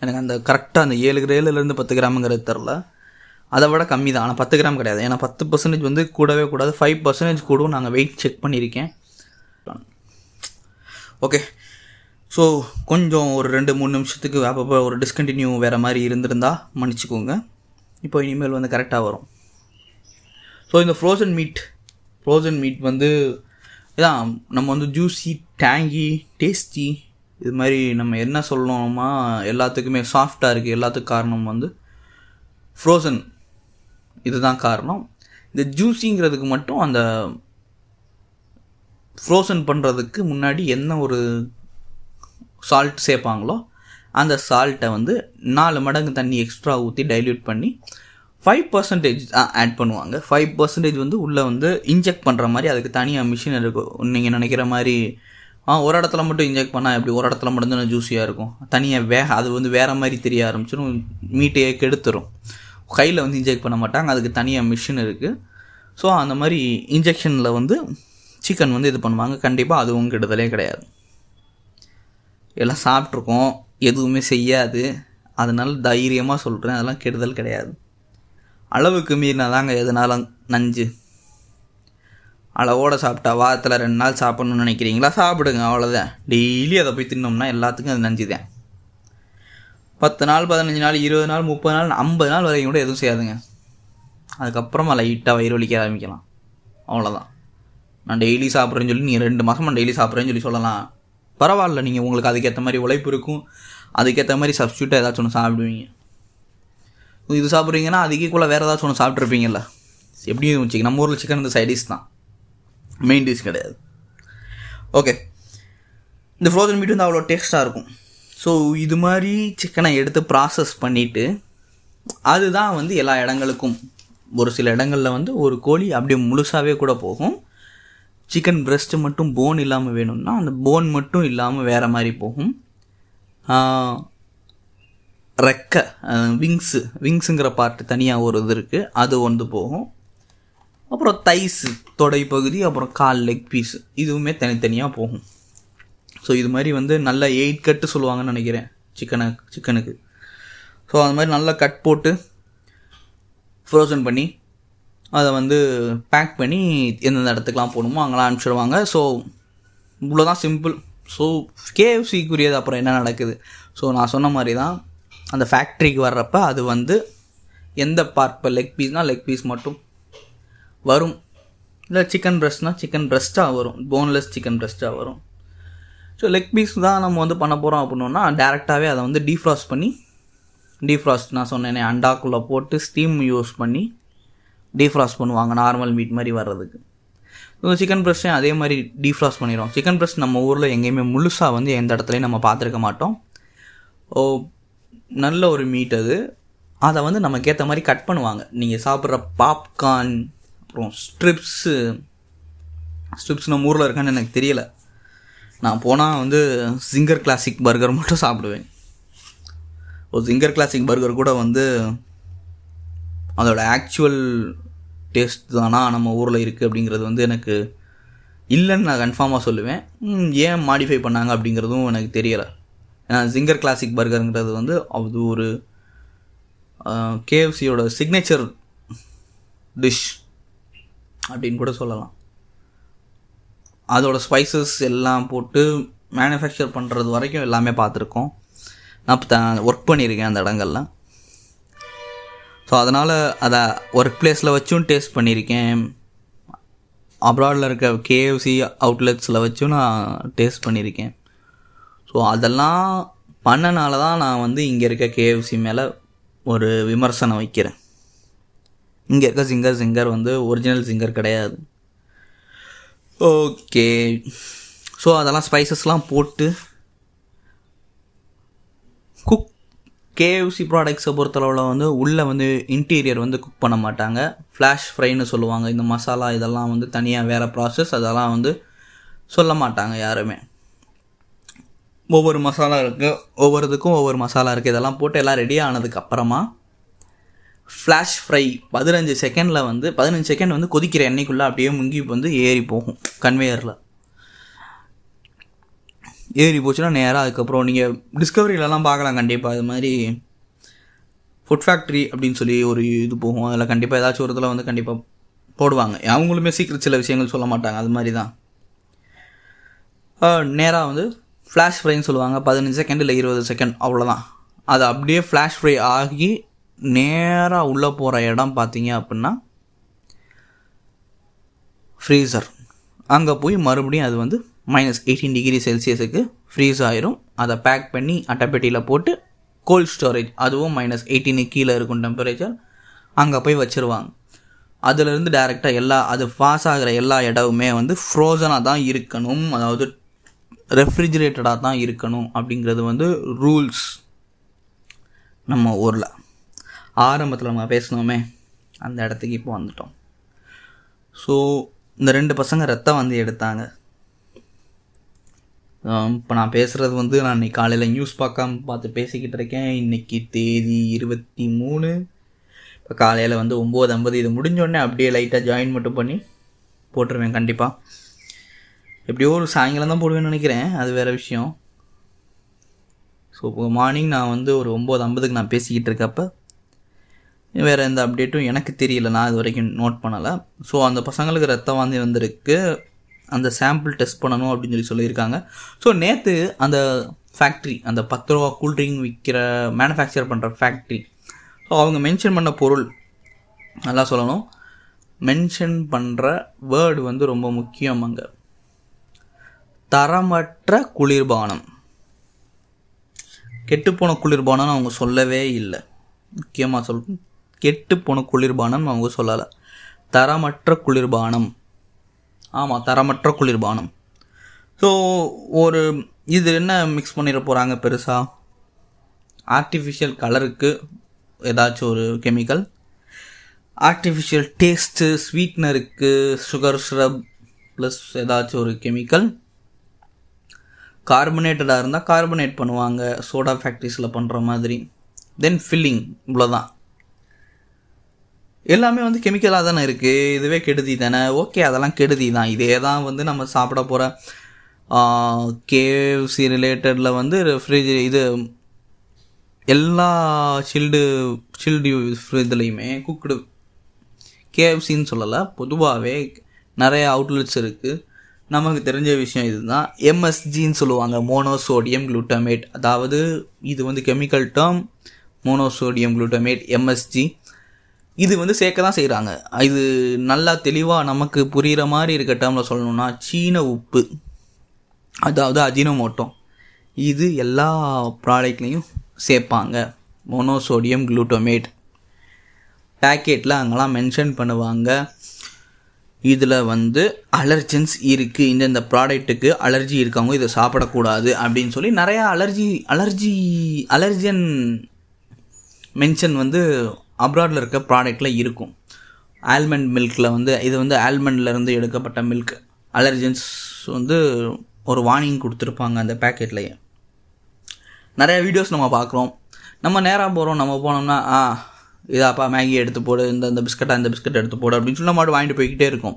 எனக்கு அந்த கரெக்டாக அந்த ஏழு ஏழுலேருந்து பத்து கிராமுங்கிறது தெரில அதை விட கம்மி தான். ஆனால் பத்து கிராம் கிடையாது. ஏன்னா பத்து பர்சன்டேஜ் வந்து கூடவே கூடாது. ஃபைவ் பர்சன்டேஜ் கூடவும் நாங்கள் வெயிட் செக் பண்ணியிருக்கேன். ஓகே ஸோ கொஞ்சம் ஒரு ரெண்டு மூணு நிமிஷத்துக்கு அப்பப்போ ஒரு டிஸ்கண்டினியூ வேறு மாதிரி இருந்திருந்தால் மன்னிச்சுக்கோங்க. இப்போ இனிமேல் வந்து கரெக்டாக வரும். ஸோ இந்த ஃப்ரோசன் மீட் ஃப்ரோசன் மீட் வந்து இதான் நம்ம வந்து ஜூஸி டேங்கி டேஸ்டி இது மாதிரி நம்ம என்ன சொல்லணுமா எல்லாத்துக்குமே சாஃப்டாக இருக்குது எல்லாத்துக்கும் காரணம் வந்து ஃப்ரோசன் இதுதான் காரணம். இந்த ஜூஸிங்கிறதுக்கு மட்டும் அந்த ஃப்ரோசன் பண்ணுறதுக்கு முன்னாடி என்ன ஒரு சால்ட் சேர்ப்பாங்களோ அந்த சால்ட்டை வந்து நாலு மடங்கு தண்ணி எக்ஸ்ட்ரா ஊற்றி டைல்யூட் பண்ணி ஃபைவ் பர்சன்டேஜ் ஆட் பண்ணுவாங்க. ஃபைவ் பர்சன்டேஜ் வந்து உள்ளே வந்து இன்ஜெக்ட் பண்ணுற மாதிரி அதுக்கு தனியாக மிஷின் இருக்கும் நீங்கள் நினைக்கிற மாதிரி ஆ ஒரு இடத்துல மட்டும் இன்ஜெக்ட் பண்ணால் எப்படி? ஒரு இடத்துல மட்டும் தான் ஜூஸியாக இருக்கும். தனியாக வே அது வந்து வேறு மாதிரி தெரிய ஆரம்பிச்சிடும் மீட்டையே கெடுத்துரும். கையில் வந்து இன்ஜெக்ட் பண்ண மாட்டாங்க. அதுக்கு தனியாக மிஷின் இருக்குது ஸோ அந்த மாதிரி இன்ஜெக்ஷனில் வந்து சிக்கன் வந்து இது பண்ணுவாங்க. கண்டிப்பாக அதுவும் கெடுதலே கிடையாது. எல்லாம் சாப்பிட்ருக்கோம் எதுவுமே செய்யாது. அதனால் தைரியமாக சொல்கிறேன் அதெல்லாம் கெடுதல் கிடையாது. அளவுக்கு மீறினா தாங்க எதுனாலும் நஞ்சு. அளவோடு சாப்பிட்டா வாரத்தில் ரெண்டு நாள் சாப்பிட்ணுன்னு நினைக்கிறீங்களா? சாப்பிடுங்க அவ்வளோதான் டெய்லி அதை போய் தின்னோம்னா எல்லாத்துக்கும் அது நஞ்சு தான். பத்து நாள் பதினஞ்சு நாள் இருபது நாள் முப்பது நாள் ஐம்பது நாள் வரைக்கும் கூட எதுவும் செய்யாதுங்க. அதுக்கப்புறமா லைட்டாக வயிறு வலிக்க ஆரம்பிக்கலாம். அவ்வளோதான் நான் டெய்லி சாப்பிட்றேன்னு சொல்லி நீங்கள் ரெண்டு மாதமாக டெய்லி சாப்பிட்றேன்னு சொல்லி சொல்லலாம். பரவாயில்ல நீங்கள் உங்களுக்கு அதுக்கேற்ற மாதிரி உழைப்பு இருக்கும். அதுக்கேற்ற மாதிரி சப்ஸ்டியூட்டாக ஏதாச்சும் ஒன்று சாப்பிடுவீங்க. இது சாப்பிட்றீங்கன்னா அதுக்கேக்குள்ளே கூட வேறு ஏதாச்சும் ஒன்று சாப்பிட்ருப்பீங்கல்ல எப்படியும் சிக்கன் நம்ம ஊரில் சிக்கன் இந்த சைடிஷ் தான். மெயின் டிஷ் கிடையாது. ஓகே இந்த ஃப்ரோசன் மீட் வந்து அவ்வளோ டேஸ்ட்டாக இருக்கும். ஸோ இது மாதிரி சிக்கனை எடுத்து ப்ராசஸ் பண்ணிவிட்டு அதுதான் வந்து எல்லா இடங்களுக்கும். ஒரு சில இடங்களில் வந்து ஒரு கோழி அப்படியே முழுசாகவே கூட போகும். சிக்கன் பிரெஸ்ட்டு மட்டும் போன் இல்லாமல் வேணும்னா அந்த போன் மட்டும் இல்லாமல் வேறு மாதிரி போகும். ரெக்கை விங்ஸு விங்ஸுங்கிற பார்ட்டு தனியாக ஒரு இது இருக்குது அது வந்து போகும். அப்புறம் தைஸு தொடை பகுதி அப்புறம் கால் லெக் பீஸ் இதுவுமே தனித்தனியாக போகும். ஸோ இது மாதிரி வந்து நல்ல எயிட் கட்டு சொல்லுவாங்கன்னு நினைக்கிறேன் சிக்கனை சிக்கனுக்கு ஸோ அது மாதிரி நல்லா கட் போட்டு ஃப்ரோசன் பண்ணி அதை வந்து பேக் பண்ணி எந்தெந்த இடத்துக்குலாம் போகணுமோ அங்கெல்லாம் அனுப்பிச்சிடுவாங்க. ஸோ இவ்வளோதான் சிம்பிள் ஸோ கேஎஃப்சிக்குரியது அப்புறம் என்ன நடக்குது? ஸோ நான் சொன்ன மாதிரி தான் அந்த ஃபேக்ட்ரிக்கு வர்றப்ப அது வந்து எந்த பார்ட் இப்போ லெக் பீஸ்னால் லெக் பீஸ் மட்டும் வரும். இல்லை சிக்கன் ப்ரெஸ்ட்னால் சிக்கன் ப்ரெஸ்ட்டாக வரும். போன்லெஸ் சிக்கன் பிரஸ்ட்டாக வரும். ஸோ லெக் பீஸ் தான் நம்ம வந்து பண்ண போகிறோம் அப்படின்னா டேரெக்டாகவே அதை வந்து டீஃப்ராஸ்ட் பண்ணி டீஃப்ராஸ்ட் நான் சொன்னேனே அண்டாக்குள்ளே போட்டு ஸ்டீம் யூஸ் பண்ணி டீஃப்ராஸ்ட் பண்ணுவாங்க நார்மல் மீட் மாதிரி வர்றதுக்கு. சிக்கன் ப்ரெஸ்ட்டையும் அதே மாதிரி டீஃப்ராஸ்ட் பண்ணிடுவோம் சிக்கன் ப்ரெஸ்ட் நம்ம ஊரில் எங்கேயுமே முழுசாக வந்து எந்த இடத்துலையும் நம்ம பார்த்துருக்க மாட்டோம். ஓ நல்ல ஒரு மீட் அது. அதை வந்து நமக்கு ஏற்ற மாதிரி கட் பண்ணுவாங்க. நீங்கள் சாப்பிட்ற பாப்கார்ன் அப்புறம் ஸ்ட்ரிப்ஸு ஸ்ட்ரிப்ஸ் நம்ம ஊரில் இருக்கான்னு எனக்கு தெரியல. நான் போனால் வந்து சிங்கர் கிளாசிக் பர்கர் மட்டும் சாப்பிடுவேன். ஒரு சிங்கர் கிளாசிக் பர்கர் கூட வந்து அதோட ஆக்சுவல் டேஸ்ட் தானா நம்ம ஊரில் இருக்குது அப்படிங்கிறது வந்து எனக்கு இல்லைன்னு நான் கன்ஃபார்மாக சொல்லுவேன். ஏன் மாடிஃபை பண்ணாங்க அப்படிங்கிறதும் எனக்கு தெரியலை. ஏன்னா ஜிங்கர் கிளாசிக் பர்கருங்கிறது வந்து அது ஒரு கேஎஃப்சியோட சிக்னேச்சர் டிஷ் அப்படின்னு கூட சொல்லலாம். அதோட ஸ்பைசஸ் எல்லாம் போட்டு மேனுஃபேக்சர் பண்ணுறது வரைக்கும் எல்லாமே பார்த்துருக்கோம். நான் ஒர்க் பண்ணியிருக்கேன் அந்த இடங்கள்லாம் ஸோ அதனால் அதை ஒர்க் பிளேஸில் வச்சும் டேஸ்ட் பண்ணியிருக்கேன் அப்ராடில் இருக்க கேஎஃப்சி அவுட்லெட்ஸில் வச்சும் நான் டேஸ்ட் பண்ணியிருக்கேன் ஸோ அதெல்லாம் பண்ணனால தான் நான் வந்து இங்கே இருக்க கேஎஃப்சி மேலே ஒரு விமர்சனம் வைக்கிறேன். இங்கே இருக்க சிங்கர் சிங்கர் வந்து ஒரிஜினல் சிங்கர் கிடையாது. ஓகே ஸோ அதெல்லாம் ஸ்பைசஸ்லாம் போட்டு குக் கேஎஃப்சி ப்ராடக்ட்ஸை பொறுத்தளவில் வந்து உள்ளே வந்து இன்டீரியர் வந்து குக் பண்ண மாட்டாங்க. ஃப்ளாஷ் ஃப்ரைன்னு சொல்லுவாங்க. இந்த மசாலா இதெல்லாம் வந்து தனியாக வேறு ப்ராசஸ் அதெல்லாம் வந்து சொல்ல மாட்டாங்க யாருமே. ஒவ்வொரு மசாலா இருக்குது ஒவ்வொருத்துக்கும் ஒவ்வொரு மசாலா இருக்குது இதெல்லாம் போட்டு எல்லாம் ரெடி ஆனதுக்கு அப்புறமா ஃப்ளாஷ் ஃப்ரை பதினஞ்சு செகண்டில் வந்து பதினஞ்சு செகண்ட் வந்து கொதிக்கிற எண்ணெய்க்குள்ளே அப்படியே முங்கி வந்து ஏறி போகும். கன்வேயரில் ஏறி போச்சுன்னா நேராக அதுக்கப்புறம் நீங்கள் டிஸ்கவரியிலலாம் பார்க்கலாம் கண்டிப்பாக அது மாதிரி ஃபுட் ஃபேக்ட்ரி அப்படின்னு சொல்லி ஒரு இது போகும். அதில் கண்டிப்பாக ஏதாச்சும் ஒரு இதில் வந்து கண்டிப்பாக போடுவாங்க. அவங்களுமே சீக்கிரம் சில விஷயங்கள் சொல்ல மாட்டாங்க. அது மாதிரி தான். நேராக வந்து ஃப்ளாஷ் ஃப்ரைன்னு சொல்லுவாங்க. பதினஞ்சு செகண்ட் இல்லை இருபது செகண்ட் அவ்வளோதான் அது அப்படியே ஃப்ளாஷ் ஃப்ரை ஆகி நேராக உள்ளே போகிற இடம் பார்த்தீங்க அப்படின்னா ஃப்ரீசர் அங்கே போய் மறுபடியும் அது வந்து மைனஸ் எயிட்டீன் டிகிரி செல்சியஸுக்கு ஃப்ரீஸ் ஆயிரும். அதை பேக் பண்ணி அட்டைப்பெட்டியில் போட்டு கோல்ட் ஸ்டோரேஜ் அதுவும் மைனஸ் எயிட்டீனுக்கு கீழே இருக்கும் டெம்பரேச்சர் அங்கே போய் வச்சுருவாங்க. அதுலேருந்து டேரெக்டாக எல்லா அது பாஸ் ஆகிற எல்லா இடமுமே வந்து ஃப்ரோசனாக தான் இருக்கணும். அதாவது ரெஃப்ரிஜிரேட்டடாக தான் இருக்கணும் அப்படிங்கிறது வந்து ரூல்ஸ் நம்ம ஊரில். ஆரம்பத்தில் நம்ம பேசினோமே அந்த இடத்துக்கு இப்போ வந்துட்டோம். ஸோ இந்த ரெண்டு பசங்க ரத்தம் வந்து எடுத்தாங்க. இப்போ நான் பேசுகிறது வந்து நான் இன்னைக்கு காலையில் நியூஸ் பார்க்காம பார்த்து பேசிக்கிட்டு இருக்கேன். இன்னைக்கு தேதி இருபத்தி மூணு. இப்போ காலையில் வந்து ஒம்பது ஐம்பது இது முடிஞ்சோடனே அப்படியே லைட்டாக ஜாயின் மட்டும் பண்ணி போட்டுருவேன் கண்டிப்பாக எப்படியோ ஒரு சாயங்காலம் தான் போடுவேன்னு நினைக்கிறேன். அது வேறு விஷயம். ஸோ இப்போ மார்னிங் நான் வந்து ஒரு ஒம்பது ஐம்பதுக்கு நான் பேசிக்கிட்டு இருக்கப்போ வேறு எந்த அப்டேட்டும் எனக்கு தெரியல. நான் இது வரைக்கும் நோட் பண்ணலை. ஸோ அந்த பசங்களுக்கு ரத்தம் வாந்தி வந்திருக்கு. அந்த சாம்பிள் டெஸ்ட் பண்ணணும் அப்படின்னு சொல்லி சொல்லியிருக்காங்க. ஸோ நேற்று அந்த ஃபேக்ட்ரி அந்த பத்து ரூபா கூல்ட்ரிங்க் விற்கிற மேனுஃபேக்சர் பண்ணுற ஃபேக்ட்ரி ஸோ அவங்க மென்ஷன் பண்ண பொருள் நல்லா சொல்லணும். மென்ஷன் பண்ணுற வேர்டு வந்து ரொம்ப முக்கியம் அங்கே. தரமற்ற குளிர்பானம். கெட்டுப்போன குளிர்பானம் அவங்க சொல்லவே இல்லை. முக்கியமாக சொல் கெட்டுப்போன குளிர்பானம் அவங்க சொல்லலை. தரமற்ற குளிர்பானம். ஆமாம் தரமற்ற குளிர்பானம். ஸோ ஒரு இது என்ன மிக்ஸ் பண்ணிட போகிறாங்க பெருசாக ஆர்டிஃபிஷியல் கலருக்கு ஏதாச்சும் ஒரு கெமிக்கல் ஆர்டிஃபிஷியல் டேஸ்ட்டு ஸ்வீட்னருக்கு சுகர் சிரப் ப்ளஸ் ஏதாச்சும் ஒரு கெமிக்கல் கார்பனேட்டடாக இருந்தால் கார்பனேட் பண்ணுவாங்க சோடா ஃபேக்ட்ரிஸில் பண்ணுற மாதிரி. தென் ஃபில்லிங் இவ்வளோதான் எல்லாமே வந்து கெமிக்கலாக தானே இருக்குது இதுவே கெடுதி தானே. ஓகே அதெல்லாம் கெடுதி தான். இதே தான் வந்து நம்ம சாப்பிட போகிற கேஎஃப்சி ரிலேட்டடில் வந்து ஃப்ரிட்ஜ் இது எல்லா சில்டு சில்டு இதுலேயுமே குக்குடு கேஎஃப்சின்னு சொல்லலை. பொதுவாகவே நிறைய அவுட்லெட்ஸ் இருக்குது நமக்கு தெரிஞ்ச விஷயம் இதுதான். எம்எஸ்ஜின்னு சொல்லுவாங்க. மோனோசோடியம் குளூட்டமேட் அதாவது இது வந்து chemical term monosodium glutamate MSG இது வந்து சேர்க்க தான் செய்கிறாங்க இது நல்லா தெளிவாக நமக்கு புரிகிற மாதிரி இருக்க டேர்மில் சொல்லணும்னா சீன உப்பு. அதாவது அஜினோமோட்டோ. இது எல்லா ப்ராடக்ட்லேயும் சேர்ப்பாங்க. மோனோசோடியம் குளூட்டோமேட் பேக்கெட்டில் அங்கெல்லாம் மென்ஷன் பண்ணுவாங்க. இதில் வந்து அலர்ஜன்ஸ் இருக்குது இந்தந்த ப்ராடக்ட்டுக்கு அலர்ஜி இருக்கவங்க இதை சாப்பிடக்கூடாது அப்படின்னு சொல்லி நிறையா அலர்ஜி அலர்ஜி அலர்ஜன் மென்ஷன் வந்து அப்ராடில் இருக்க ப்ராடக்டில் இருக்கும். ஆல்மண்ட் மில்கில் வந்து இது வந்து ஆல்மண்ட்லேருந்து எடுக்கப்பட்ட மில்க் அலர்ஜென்ஸ் வந்து ஒரு வார்னிங் கொடுத்துருப்பாங்க அந்த பேக்கெட்லேயே நிறைய வீடியோஸ் நம்ம பார்க்குறோம். நம்ம நேராக போகிறோம் நம்ம போனோம்னா ஆ இதாப்பா மேகி எடுத்து போடு இந்த இந்த பிஸ்கட்டா இந்த பிஸ்கட் எடுத்து போடு அப்படின்னு சொல்லி நம்ம வாங்கிட்டு போய்கிட்டே இருக்கோம்.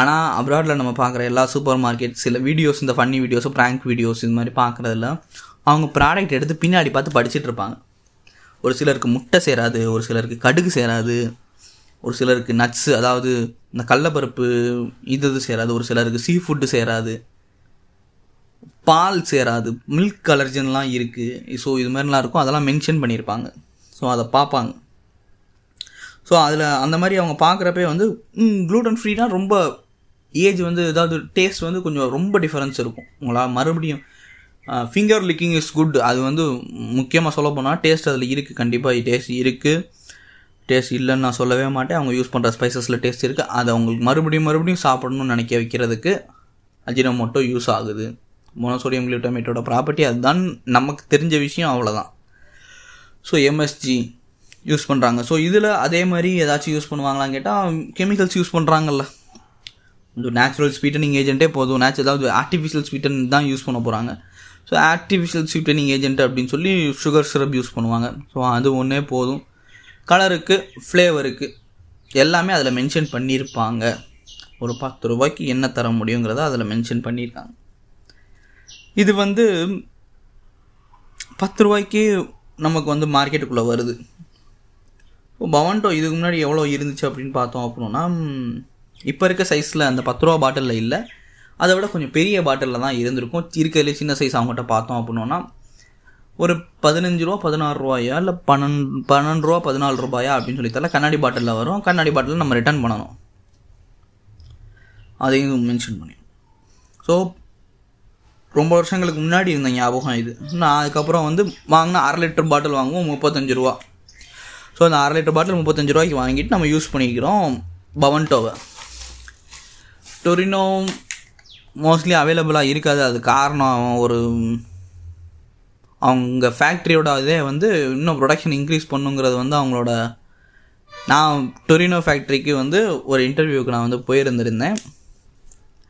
ஆனால் அப்ராடில் நம்ம பார்க்குற எல்லா சூப்பர் மார்க்கெட் சில வீடியோஸ் இந்த ஃபன்னி வீடியோஸ் ப்ராங்க் வீடியோஸ் இது மாதிரி பார்க்குறதுல அவங்க ப்ராடக்ட் எடுத்து பின்னாடி பார்த்து படிச்சுட்டு இருப்பாங்க. ஒரு சிலருக்கு முட்டை சேராது ஒரு சிலருக்கு கடுகு சேராது ஒரு சிலருக்கு நட்ஸு அதாவது இந்த கடலப்பருப்பு இது இது சேராது ஒரு சிலருக்கு சீ ஃபுட்டு சேராது. பால் சேராது. மில்க் அலர்ஜன்லாம் இருக்குது ஸோ இது மாதிரிலாம் இருக்கும். அதெல்லாம் மென்ஷன் பண்ணியிருப்பாங்க ஸோ அதை பார்ப்பாங்க. ஸோ அதில் அந்த மாதிரி அவங்க பார்க்குறப்பே வந்து க்ளூட்டன் ஃப்ரீனா ரொம்ப ஏஜ் வந்து ஏதாவது டேஸ்ட் வந்து கொஞ்சம் ரொம்ப டிஃப்ரென்ஸ் இருக்கும். உங்களால் மறுபடியும் ஃபிங்கர் லிக்கிங் இஸ் குட் அது வந்து முக்கியமாக சொல்ல போனால் டேஸ்ட் அதில் இருக்குது கண்டிப்பாக டேஸ்ட் இருக்குது டேஸ்ட் இல்லைன்னு நான் சொல்லவே மாட்டேன். அவங்க யூஸ் பண்ணுற ஸ்பைசஸில் டேஸ்ட் இருக்குது அதை அவங்களுக்கு மறுபடியும் மறுபடியும் சாப்பிடணும்னு நினைக்க வைக்கிறதுக்கு அஜினோமோட்டோ யூஸ் ஆகுது. மோனோசோடியம் குளூட்டமேட்டோட ப்ராப்பர்ட்டி அதுதான் நமக்கு தெரிஞ்ச விஷயம் அவ்வளோதான் ஸோ எம்எஸ்ஜி யூஸ் பண்ணுறாங்க ஸோ இதில் அதே மாதிரி ஏதாச்சும் யூஸ் பண்ணுவாங்களான்னு கேட்டால் கெமிக்கல்ஸ் யூஸ் பண்ணுறாங்கல்ல இந்த நேச்சுரல் ஸ்வீட்டனிங் ஏஜென்ட்டே போதும். நேச்சுரல் அதாவது ஆர்டிஃபிஷியல் ஸ்வீட்டன் தான் யூஸ் பண்ண போகிறாங்க ஸோ ஆர்டிஃபிஷியல் ஸ்வீட்டனிங் ஏஜென்ட் அப்படின்னு சொல்லி சுகர் சிரப் யூஸ் பண்ணுவாங்க. ஸோ அது ஒன்றே போதும். கலருக்கு ஃப்ளேவருக்கு எல்லாமே அதில் மென்ஷன் பண்ணியிருப்பாங்க ஒரு பத்து ரூபாய்க்கு என்ன தர முடியுங்கிறத அதில் மென்ஷன் பண்ணியிருக்காங்க இது வந்து பத்து ரூபாய்க்கு நமக்கு வந்து மார்க்கெட்டுக்குள்ளே வருது. இப்போ பவன்டோ இதுக்கு முன்னாடி எவ்வளோ இருந்துச்சு அப்படின்னு பார்த்தோம் அப்படின்னா இப்போ இருக்க சைஸில் அந்த பத்து ரூபா பாட்டிலில் இல்லை. அதை விட கொஞ்சம் பெரிய பாட்டிலில் தான் இருந்திருக்கும். இருக்கிறதுலே சின்ன சைஸ் அவங்ககிட்ட பார்த்தோம் அப்படின்னோன்னா ஒரு பதினஞ்சு ரூபா பதினாறு ரூபாயா இல்லை பன்னெண்டு பன்னெண்டு ரூபா பதினாலு ரூபாயா அப்படின்னு சொல்லி தரல. கண்ணாடி பாட்டிலில் வரும். கண்ணாடி பாட்டிலில் நம்ம ரிட்டர்ன் பண்ணணும். அதையும் மென்ஷன் பண்ணி. ஸோ ரொம்ப வருஷங்களுக்கு முன்னாடி இருந்த ஞாபகம் இது. நான் அதுக்கப்புறம் வந்து வாங்கினா அரை லிட்டர் பாட்டில் வாங்குவோம் முப்பத்தஞ்சு ரூபா. ஸோ அந்த அரை லிட்டர் பாட்டில் முப்பத்தஞ்சு ரூபாய்க்கு வாங்கிட்டு நம்ம யூஸ் பண்ணிக்கிறோம் பவன்டோவை டொரினோ மோஸ்ட்லி அவைலபிளாக இருக்காது. அது காரணம் ஒரு அவங்க ஃபேக்ட்ரியோட இதே வந்து இன்னும் ப்ரொடக்ஷன் இன்க்ரீஸ் பண்ணுங்கிறது வந்து அவங்களோட நான் டொரினோ ஃபேக்ட்ரிக்கு வந்து ஒரு இன்டர்வியூக்கு நான் வந்து போயிருந்திருந்தேன்.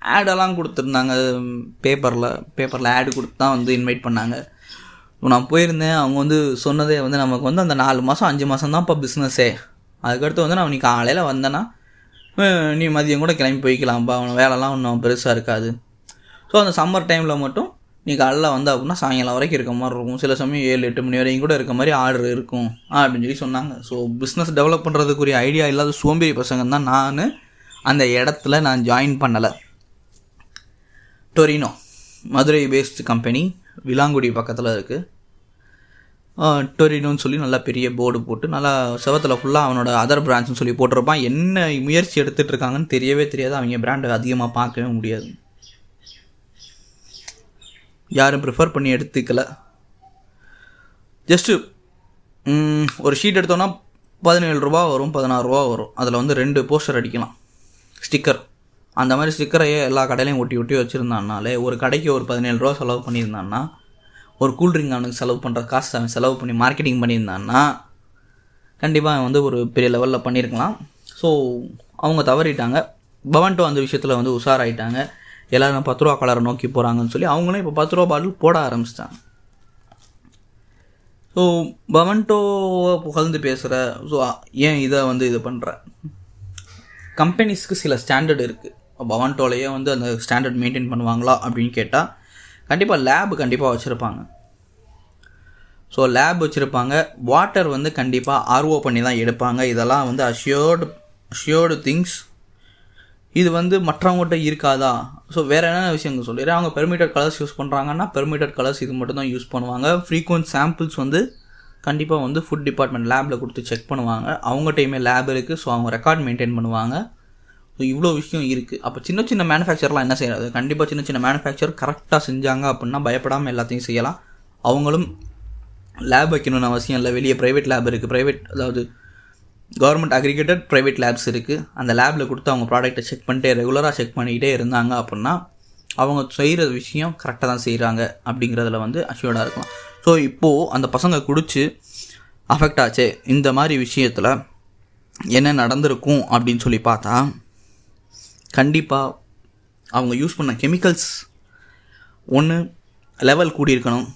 ஆடெல்லாம் கொடுத்துருந்தாங்க. பேப்பரில் பேப்பரில் ஆடு கொடுத்து தான் வந்து இன்வைட் பண்ணாங்க. நான் போயிருந்தேன். அவங்க வந்து சொன்னதே வந்து நமக்கு வந்து அந்த நாலு மாதம் அஞ்சு மாதம் தான் இப்போ பிஸ்னஸே அதுக்கடுத்து வந்து நான் இன்னைக்கு காலையில் வந்தேன்னா நீ மதியம் கூட கிளம்பி போய்க்கலாம்ப்பா அவன் வேலைலாம் ஒன்றும் பெருசாக இருக்காது. ஸோ அந்த சம்மர் டைமில் மட்டும் நீ காலைல வந்த அப்படின்னா சாயங்காலம் வரைக்கும் இருக்க மாதிரி இருக்கும். சில சமயம் ஏழு எட்டு மணி வரைக்கும் கூட இருக்க மாதிரி ஆர்டர் இருக்கும். அப்படின்னு சொல்லி சொன்னாங்க. ஸோ பிஸ்னஸ் டெவலப் பண்ணுறதுக்குரிய ஐடியா இல்லாத சோம்பேறி பசங்க தான் நான். அந்த இடத்துல நான் ஜாயின் பண்ணலை. Torino Madurai based company Vilangudi பக்கத்தில் இருக்குது டொரினோன்னு சொல்லி நல்லா பெரிய போர்டு போட்டு நல்லா செவத்தில் ஃபுல்லாக அவனோட அதர் பிராண்ட்ஸ்னு சொல்லி போட்டிருப்பான். என்ன முயற்சி எடுத்துகிட்டு இருக்காங்கன்னு தெரியவே தெரியாது. அவங்க பிராண்டை அதிகமாக பார்க்கவே முடியாது. யாரும் ப்ரிஃபர் பண்ணி எடுத்துக்கல. ஜஸ்ட்டு ஒரு ஷீட் எடுத்தோன்னா பதினேழு ரூபா வரும் பதினாறு ரூபா வரும். அதில் வந்து ரெண்டு போஸ்டர் அடிக்கலாம். ஸ்டிக்கர் அந்த மாதிரி ஸ்டிக்கரையே எல்லா கடையிலையும் ஒட்டி ஒட்டி வச்சுருந்தான்னாலே ஒரு கடைக்கு ஒரு பதினேழு ரூபா செலவு பண்ணியிருந்தான்னா ஒரு கூல்ட்ரிங்க் அவனுக்கு செலவு பண்ணுற காசு அவன் செலவு பண்ணி மார்க்கெட்டிங் பண்ணியிருந்தான்னா கண்டிப்பாக அவன் வந்து ஒரு பெரிய லெவலில் பண்ணியிருக்கலாம். ஸோ அவங்க தவறிட்டாங்க. பவன்டோ அந்த விஷயத்தில் வந்து உஷாராயிட்டாங்க. எல்லோரும் பத்து ரூபா கலரை நோக்கி போகிறாங்கன்னு சொல்லி அவங்களும் இப்போ பத்து ரூபா பாட்டில் போட ஆரம்பிச்சிட்டாங்க. ஸோ பவன்டோவை புகழ்ந்து பேசுகிற ஸோ ஏன் இதை வந்து இது பண்ணுற கம்பெனிஸ்க்கு சில ஸ்டாண்டர்ட் இருக்குது பவன்டோலையே வந்து அந்த ஸ்டாண்டர்ட் மெயின்டைன் பண்ணுவாங்களா அப்படின்னு கேட்டால் கண்டிப்பாக லேப் கண்டிப்பாக வச்சுருப்பாங்க. ஸோ லேப் வச்சுருப்பாங்க. வாட்டர் வந்து கண்டிப்பாக ஆர்ஓ பண்ணி தான் எடுப்பாங்க. இதெல்லாம் வந்து அஷ்யோர்டு அஷ்யோர்டு திங்ஸ் இது வந்து மற்றவங்ககிட்ட இருக்காதா? ஸோ வேறு என்னென்ன விஷயங்கள் சொல்லிடுறேன் அவங்க பெர்மிட்டட் கலர்ஸ் யூஸ் பண்ணுறாங்கன்னா பெர்மிட்டட் கலர்ஸ் இது மட்டும் தான் யூஸ் பண்ணுவாங்க. ஃப்ரீக்வன்ட் சாம்பிள்ஸ் வந்து கண்டிப்பாக வந்து ஃபுட் டிபார்ட்மெண்ட் லேபில் கொடுத்து செக் பண்ணுவாங்க. அவங்க டைமே லேப் இருக்குது ஸோ அவங்க ரெக்கார்ட் மெயின்டைன் பண்ணுவாங்க. ஸோ இவ்வளோ விஷயம் இருக்குது அப்போ சின்ன சின்ன மேனுஃபேக்சர்லாம் என்ன செய்யறது கண்டிப்பாக சின்ன சின்ன மேனுஃபேக்சர் கரெக்டாக செஞ்சாங்க அப்படின்னா பயப்படாமல் எல்லாத்தையும் செய்யலாம். அவங்களும் லேப் வைக்கணும்னு அவசியம் இல்லை. வெளியே ப்ரைவேட் லேப் இருக்குது ப்ரைவேட் அதாவது கவர்மெண்ட் அக்ரிகேட்டட் ப்ரைவேட் லேப்ஸ் இருக்குது அந்த லேபில் கொடுத்து அவங்க ப்ராடக்ட்டை செக் பண்ணிட்டே ரெகுலராக செக் பண்ணிக்கிட்டே இருந்தாங்க அப்படின்னா அவங்க செய்கிற விஷயம் கரெக்டாக தான் செய்கிறாங்க அப்படிங்கிறதுல வந்து அஷ்யூர்டாக இருக்கலாம். ஸோ இப்போது அந்த பசங்க குடிச்சு அஃபெக்ட் ஆச்சு. இந்த மாதிரி விஷயத்தில் என்ன நடந்திருக்கும் அப்படின்னு சொல்லி பார்த்தா கண்டிப்பாக அவங்க யூஸ் பண்ண கெமிக்கல்ஸ் ஒன்று லெவல் கூடியிருக்கணும்.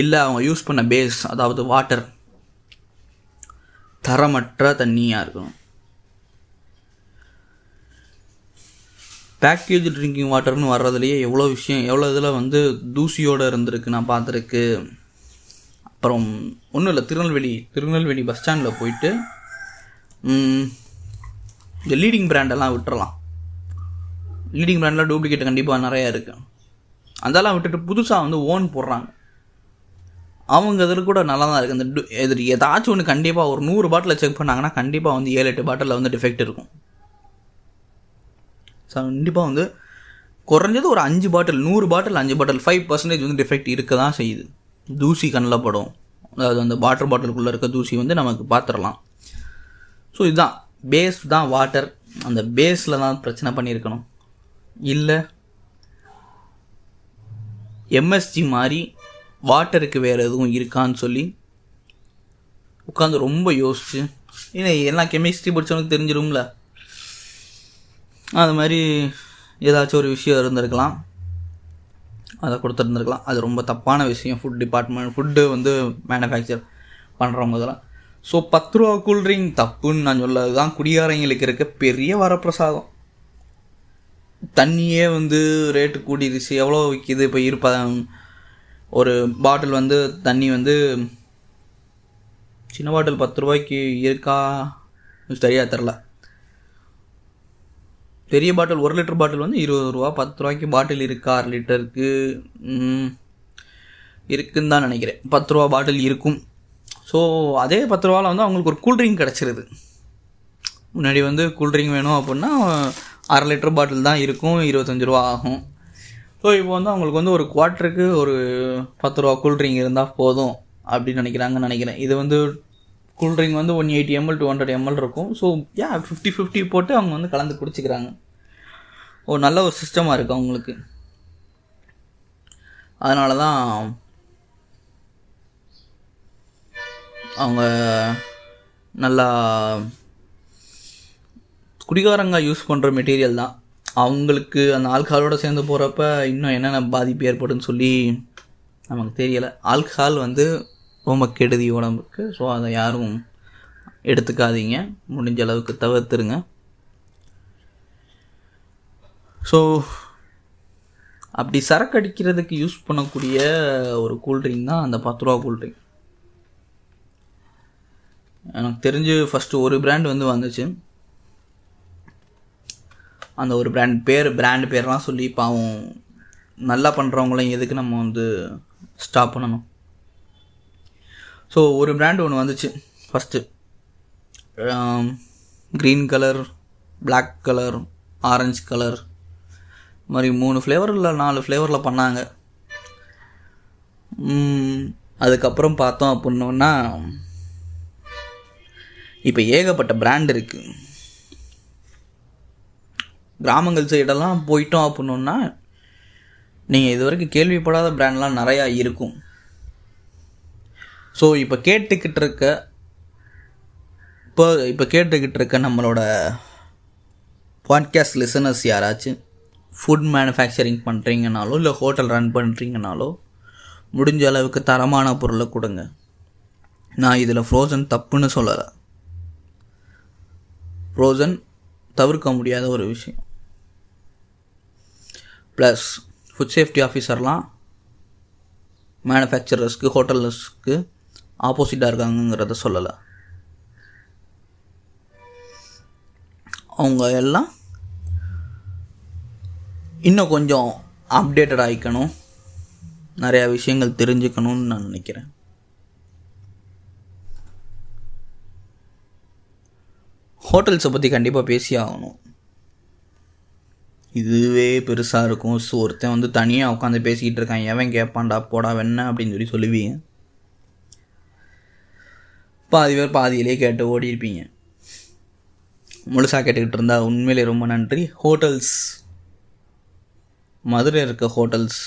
இல்லை அவங்க யூஸ் பண்ண பேஸ் அதாவது வாட்டர் தரமற்ற தண்ணியாக இருக்கணும். பேக்கேஜ் ட்ரிங்கிங் வாட்டர்னு வர்றதுலேயே எவ்வளோ விஷயம் எவ்வளோ இதில் வந்து தூசியோடு இருந்திருக்கு நான் பார்த்துருக்கு. அப்புறம் ஒன்றும் இல்லை திருநெல்வேலி திருநெல்வேலி பஸ் ஸ்டாண்டில் போயிட்டு இந்த லீடிங் பிராண்டெல்லாம் விட்டுறலாம். லீடிங் பிராண்டில் டூப்ளிகேட் கண்டிப்பாக நிறையா இருக்குது அதெல்லாம் விட்டுட்டு புதுசாக வந்து ஓன் போடுறாங்க. அவங்க இதில் கூட நல்லா தான் இருக்குது அந்த டு- இது ஏதாச்சும் ஒன்று கண்டிப்பாக ஒரு நூறு பாட்டில் செக் பண்ணாங்கன்னா கண்டிப்பாக வந்து ஏழு எட்டு பாட்டிலில் வந்து டிஃபெக்ட் இருக்கும். ஸோ கண்டிப்பாக வந்து குறைஞ்சது ஒரு அஞ்சு பாட்டில் நூறு பாட்டில் அஞ்சு பாட்டில் ஃபைவ் பர்சன்டேஜ் வந்து டிஃபெக்ட் இருக்க தான் செய்யுது. தூசி கண்ணில் படும். அதாவது அந்த வாட்டர் பாட்டிலுக்குள்ளே இருக்க தூசி வந்து நமக்கு பார்த்துடலாம் ஸோ இதுதான். பேஸ் தான் வாட்டர் அந்த பேஸில் தான் பிரச்சனை பண்ணியிருக்கணும். இல்லை. எம்எஸ்ஜி மாதிரி வாட்டருக்கு வேறு எதுவும் இருக்கான்னு சொல்லி உட்காந்து ரொம்ப யோசிச்சு. ஏன்னா எல்லாம் கெமிஸ்ட்ரி படித்தவனுக்கு தெரிஞ்சிடும்ல அது மாதிரி ஏதாச்சும் ஒரு விஷயம் இருந்திருக்கலாம். அதை கொடுத்துருந்துருக்கலாம். அது ரொம்ப தப்பான விஷயம். ஃபுட் டிபார்ட்மெண்ட் ஃபுட்டு வந்து மேனுஃபேக்சர் பண்ணுறவங்க இதெல்லாம் ஸோ பத்து ரூபா கூல்ட்ரிங்க் தப்புன்னு நான் சொல்லது தான் குடியாரங்களுக்கு இருக்க பெரிய வரப்பிரசாதம். தண்ணியே வந்து ரேட்டு கூடிருச்சு. எவ்வளோ விற்கிது இப்போ இருப்பா ஒரு பாட்டில் வந்து தண்ணி வந்து சின்ன பாட்டில் பத்து ரூபாய்க்கு இருக்கா? சரியாக தெரில பெரிய பாட்டில் ஒரு லிட்டர் பாட்டில் வந்து இருபது ரூபா பத்து ரூபாய்க்கு பாட்டில் இருக்கா? அரை லிட்டருக்கு இருக்குன்னு தான் நினைக்கிறேன். பத்து ரூபா பாட்டில் இருக்கும். ஸோ அதே பத்து ரூபாவில் வந்து அவங்களுக்கு ஒரு கூல்ட்ரிங்க் கிடச்சிருது. முன்னாடி வந்து கூல்ட்ரிங்க் வேணும் அப்படின்னா அரை லிட்டர் பாட்டில் தான் இருக்கும் இருபத்தஞ்சி ரூபா ஆகும். ஸோ இப்போ வந்து அவங்களுக்கு வந்து ஒரு குவார்ட்டருக்கு ஒரு பத்து ரூபா கூல்ட்ரிங்க் இருந்தால் போதும் அப்படின்னு நினைக்கிறாங்கன்னு நினைக்கிறேன். இது வந்து கூல்ட்ரிங்க் வந்து one eighty ML two hundred ML இருக்கும். ஸோ ஏன் ஃபிஃப்டி ஃபிஃப்டி போட்டு அவங்க வந்து கலந்து குடிச்சிக்கிறாங்க. ஒரு நல்ல ஒரு சிஸ்டமாக இருக்குது அவங்களுக்கு. அதனால தான் அவங்க நல்லா குடிகாரங்க யூஸ் பண்ணுற மெட்டீரியல் தான். அவங்களுக்கு அந்த ஆல்கஹாலோட சேர்ந்து போகிறப்ப இன்னும் என்னென்ன பாதிப்பு ஏற்படுன்னு சொல்லி நமக்கு தெரியலை. ஆல்கஹால் வந்து ரொம்ப கெடுதி உடம்புக்கு. ஸோ அதை யாரும் எடுத்துக்காதீங்க. முடிஞ்ச அளவுக்கு தவிர்த்துருங்க. ஸோ அப்படி சரக்கு அடிக்கிறதுக்கு யூஸ் பண்ணக்கூடிய ஒரு கூல்ட்ரிங்க் தான் அந்த பத்து ரூபா கூல்ட்ரிங்க் எனக்கு தெரிஞ்சு ஃபஸ்ட்டு ஒரு பிராண்ட் வந்து வந்துச்சு. அந்த ஒரு பிராண்ட் பேர் பிராண்டு பேர்லாம் சொல்லி பாவம் நல்லா பண்ணுறவங்களையும் எதுக்கு நம்ம வந்து ஸ்டாப் பண்ணணும்? ஸோ ஒரு பிராண்ட் ஒன்று வந்துச்சு first green colour black colour orange colour இது மாதிரி மூணு ஃப்ளேவரில் நாலு ஃப்ளேவரில் பண்ணாங்க. அதுக்கப்புறம் பார்த்தோம் அப்படின்னோன்னா இப்போ ஏகப்பட்ட பிராண்ட் இருக்குது கிராமங்கள் சைடெல்லாம் போயிட்டோம் அப்படின்னோன்னா நீங்கள் இது வரைக்கும் கேள்விப்படாத பிராண்ட்லாம் நிறையா இருக்கும். ஸோ இப்போ கேட்டுக்கிட்டு இருக்க இப்போ இப்போ கேட்டுக்கிட்டு இருக்க நம்மளோட பாட்காஸ்ட் லிசனர்ஸ் யாராச்சும் ஃபுட் மேனுஃபேக்சரிங் பண்ணுறீங்கனாலோ இல்லை ஹோட்டல் ரன் பண்ணுறீங்கனாலோ முடிஞ்ச அளவுக்கு தரமான பொருளை கொடுங்க. நான் இதில் ஃப்ரோசன் தப்புன்னு சொல்லலை. ஃப்ரோசன் தவிர்க்க முடியாத ஒரு விஷயம். ப்ளஸ் ஃபுட் சேஃப்டி ஆஃபீஸர்லாம் மேனுஃபேக்சரர்ஸ்க்கு ஹோட்டல்ஸ்க்கு ஆப்போசிட்டாக இருக்காங்கங்கிறத சொல்லலை. அவங்க எல்லாம் இன்னும் கொஞ்சம் அப்டேட்டட் ஆகிக்கணும் நிறையா விஷயங்கள் தெரிஞ்சுக்கணும்னு நான் நினைக்கிறேன். ஹோட்டல்ஸை பற்றி கண்டிப்பாக பேசி ஆகணும். இதுவே பெருசாக இருக்கும். ஸோ ஒருத்தன் வந்து தனியாக உட்காந்து பேசிக்கிட்டு இருக்கான். எவன் கேட்பான்டா போடா வெண்ண அப்படின்னு சொல்லி சொல்லுவீங்க. பாதி பேர் பாதியிலே கேட்டு ஓடி இருப்பீங்க முழுசாக கேட்டுக்கிட்டு இருந்தா உண்மையிலே ரொம்ப நன்றி. ஹோட்டல்ஸ் மதுரையில் இருக்க ஹோட்டல்ஸ்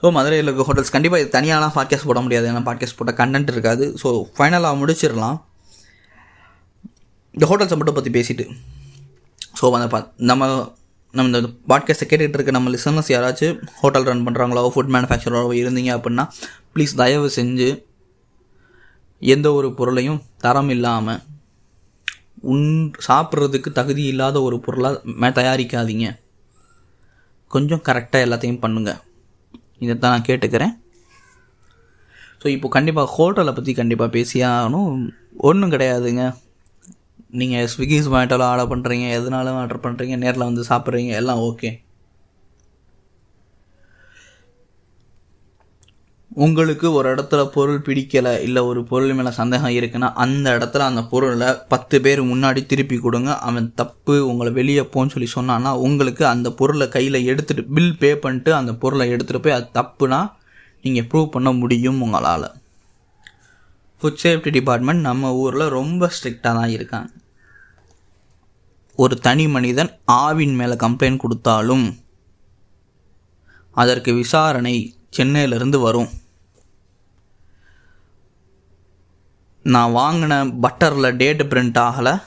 ஸோ மதுரையில் இருக்க ஹோட்டல்ஸ் கண்டிப்பாக இது தனியாலாம் பாட்காஸ்ட் போட முடியாது. ஏன்னா பாட்காஸ்ட் போட்ட கண்டென்ட் இருக்காது. ஸோ ஃபைனலாக முடிச்சிடலாம். இந்த ஹோட்டல்ஸை மட்டும் பற்றி பேசிட்டு. ஸோ அந்த பா நம்ம நம்ம இந்த பாட்காஸ்ட்டை கேட்டுகிட்டு இருக்க நம்ம லிசனர்ஸ் யாராச்சும் ஹோட்டல் ரன் பண்ணுறாங்களோ ஃபுட் மேனுஃபேக்சரோ இருந்தீங்க அப்படின்னா ப்ளீஸ் தயவு செஞ்சு எந்த ஒரு பொருளையும் தரம் இல்லாமல் உன் சாப்பிட்றதுக்கு தகுதி இல்லாத ஒரு பொருளாக தயாரிக்காதீங்க. கொஞ்சம் கரெக்டாக எல்லாத்தையும் பண்ணுங்கள் இதை தான் நான் கேட்டுக்கிறேன். ஸோ இப்போ கண்டிப்பாக ஹோட்டலை பற்றி கண்டிப்பாக பேசியாகணும் ஒன்றும் கிடையாதுங்க. நீங்கள் ஸ்விக்கி ஜொமேட்டோவில் ஆர்டர் பண்ணுறீங்க எதனாலும் ஆர்டர் பண்ணுறீங்க நேரில் வந்து சாப்பிட்றீங்க எல்லாம் ஓகே உங்களுக்கு ஒரு இடத்துல பொருள் பிடிக்கலை இல்லை ஒரு பொருள் மேலே சந்தேகம் இருக்குன்னா அந்த இடத்துல அந்த பொருளை பத்து பேர் முன்னாடி திருப்பி கொடுங்க. அவன் தப்பு உங்களை வெளியே போன்னு சொல்லி சொன்னான்னா உங்களுக்கு அந்த பொருளை கையில் எடுத்துகிட்டு பில் பே பண்ணிட்டு அந்த பொருளை எடுத்துகிட்டு போய் அது தப்புனா நீங்கள் ப்ரூவ் பண்ண முடியும் உங்களால். ஃபுட் சேஃப்டி டிபார்ட்மெண்ட் நம்ம ஊரில் ரொம்ப ஸ்ட்ரிக்டாக தான் இருக்காங்க. ஒரு தனி மனிதன் ஆவின் மேலே கம்ப்ளைண்ட் கொடுத்தாலும் அதற்கு விசாரணை சென்னையிலேருந்து வரும். நான் வாங்கின பட்டரில் டேட் பிரிண்ட் ஆகலை.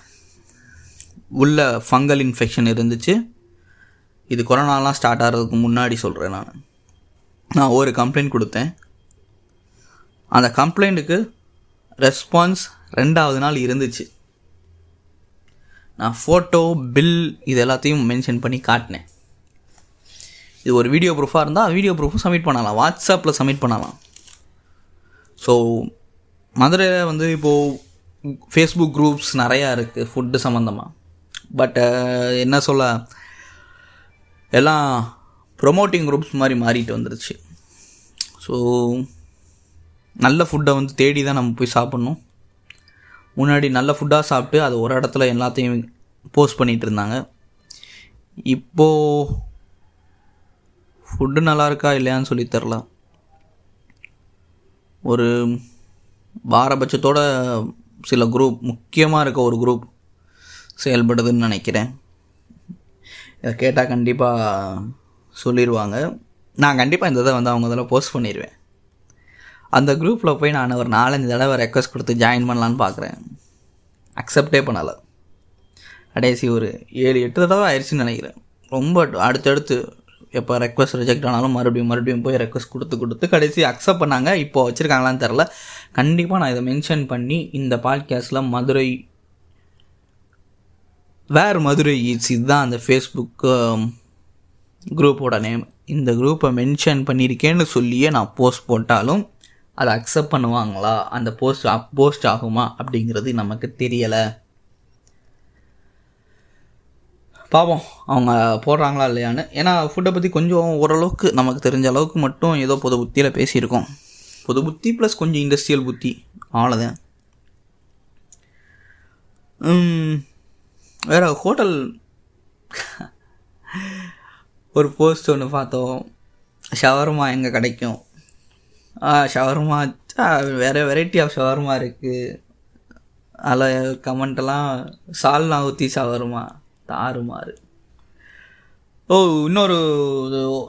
உள்ள ஃபங்கல் இன்ஃபெக்ஷன் இருந்துச்சு. இது கொரோனாலாம் ஸ்டார்ட் ஆகிறதுக்கு முன்னாடி சொல்கிறேன் நான். நான் ஒரு கம்ப்ளைண்ட் கொடுத்தேன். அந்த கம்ப்ளைண்ட்டுக்கு ரெஸ்பான்ஸ் ரெண்டாவது நாள் இருந்துச்சு. நான் ஃபோட்டோ பில் இது எல்லாத்தையும் மென்ஷன் பண்ணி காட்டினேன். இது ஒரு வீடியோ ப்ரூஃபாக இருந்தால் வீடியோ ப்ரூஃபும் சப்மிட் பண்ணலாம். வாட்ஸ்அப்பில் சப்மிட் பண்ணலாம். ஸோ மதுரையில் வந்து இப்போது ஃபேஸ்புக் குரூப்ஸ் நிறையா இருக்குது ஃபுட்டு சம்மந்தமாக பட் என்ன சொல்ல எல்லாம் ப்ரொமோட்டிங் குரூப்ஸ் மாதிரி மாறிட்டு வந்துருச்சு. ஸோ நல்ல ஃபுட்டை வந்து தேடி தான் நம்ம போய் சாப்பிட்ணும். முன்னாடி நல்ல ஃபுட்டாக சாப்பிட்டு அது ஒரு இடத்துல எல்லாத்தையும் போஸ்ட் பண்ணிகிட்டு இருந்தாங்க. இப்போது ஃபுட்டு நல்லா இருக்கா இல்லையான்னு சொல்லி தெரில ஒரு பாரபட்சத்தோட சில குரூப் முக்கியமாக இருக்க ஒரு குரூப் செயல்படுதுன்னு நினைக்கிறேன். இதை கேட்டால் கண்டிப்பாக சொல்லிடுவாங்க நான் கண்டிப்பாக இந்த இதை வந்து அவங்க இதெல்லாம் போஸ்ட் பண்ணிடுவேன் அந்த குரூப்பில் போய் நான் ஒரு நாலஞ்சு தடவை ரெக்வஸ்ட் கொடுத்து ஜாயின் பண்ணலான்னு பார்க்குறேன் அக்செப்டே பண்ணலை. கடைசி ஒரு ஏழு எட்டு தடவை ஆயிடுச்சுன்னு நினைக்கிறேன். ரொம்ப அடுத்தடுத்து எப்போ ரெக்வஸ்ட் ரிஜெக்ட் ஆனாலும் மறுபடியும் மறுபடியும் போய் ரெக்வஸ்ட் கொடுத்து கொடுத்து கடைசி அக்செப்ட் பண்ணாங்க. இப்போ வச்சுருக்காங்களான்னு தெரில கண்டிப்பாக நான் இதை மென்ஷன் பண்ணி இந்த பாட்காஸ்ட்டில் மதுரை வேர் மதுரை ஈட்ஸ் இதுதான் அந்த ஃபேஸ்புக் குரூப்போட நேம் இந்த குரூப்பை மென்ஷன் பண்ணியிருக்கேன்னு சொல்லியே நான் போஸ்ட் போட்டாலும் அதை அக்செப்ட் பண்ணுவாங்களா? அந்த போஸ்ட் போஸ்ட் ஆகுமா? அப்படிங்கிறது நமக்கு தெரியலை. பாவம் அவங்க போடுறாங்களா இல்லையான்னு. ஏன்னா ஃபுட்டை பற்றி கொஞ்சம் ஓரளவுக்கு நமக்கு தெரிஞ்ச அளவுக்கு மட்டும் ஏதோ பொது புத்தியில் பேசியிருக்கோம். பொது புத்தி ப்ளஸ் கொஞ்சம் இண்டஸ்ட்ரியல் புத்தி. அவ்வளோதான் வேறு ஹோட்டல் ஒரு போஸ்ட் ஒன்று பார்த்தோம். ஷவர்மா எங்கே கிடைக்கும்? ஷவர்மா வேறு வெரைட்டி ஆஃப் ஷவர்மா இருக்குது அதில் கமெண்ட்டெல்லாம் சால்னா ஊற்றி ஷவர்மா தாறுமாறு ஓ இன்னொரு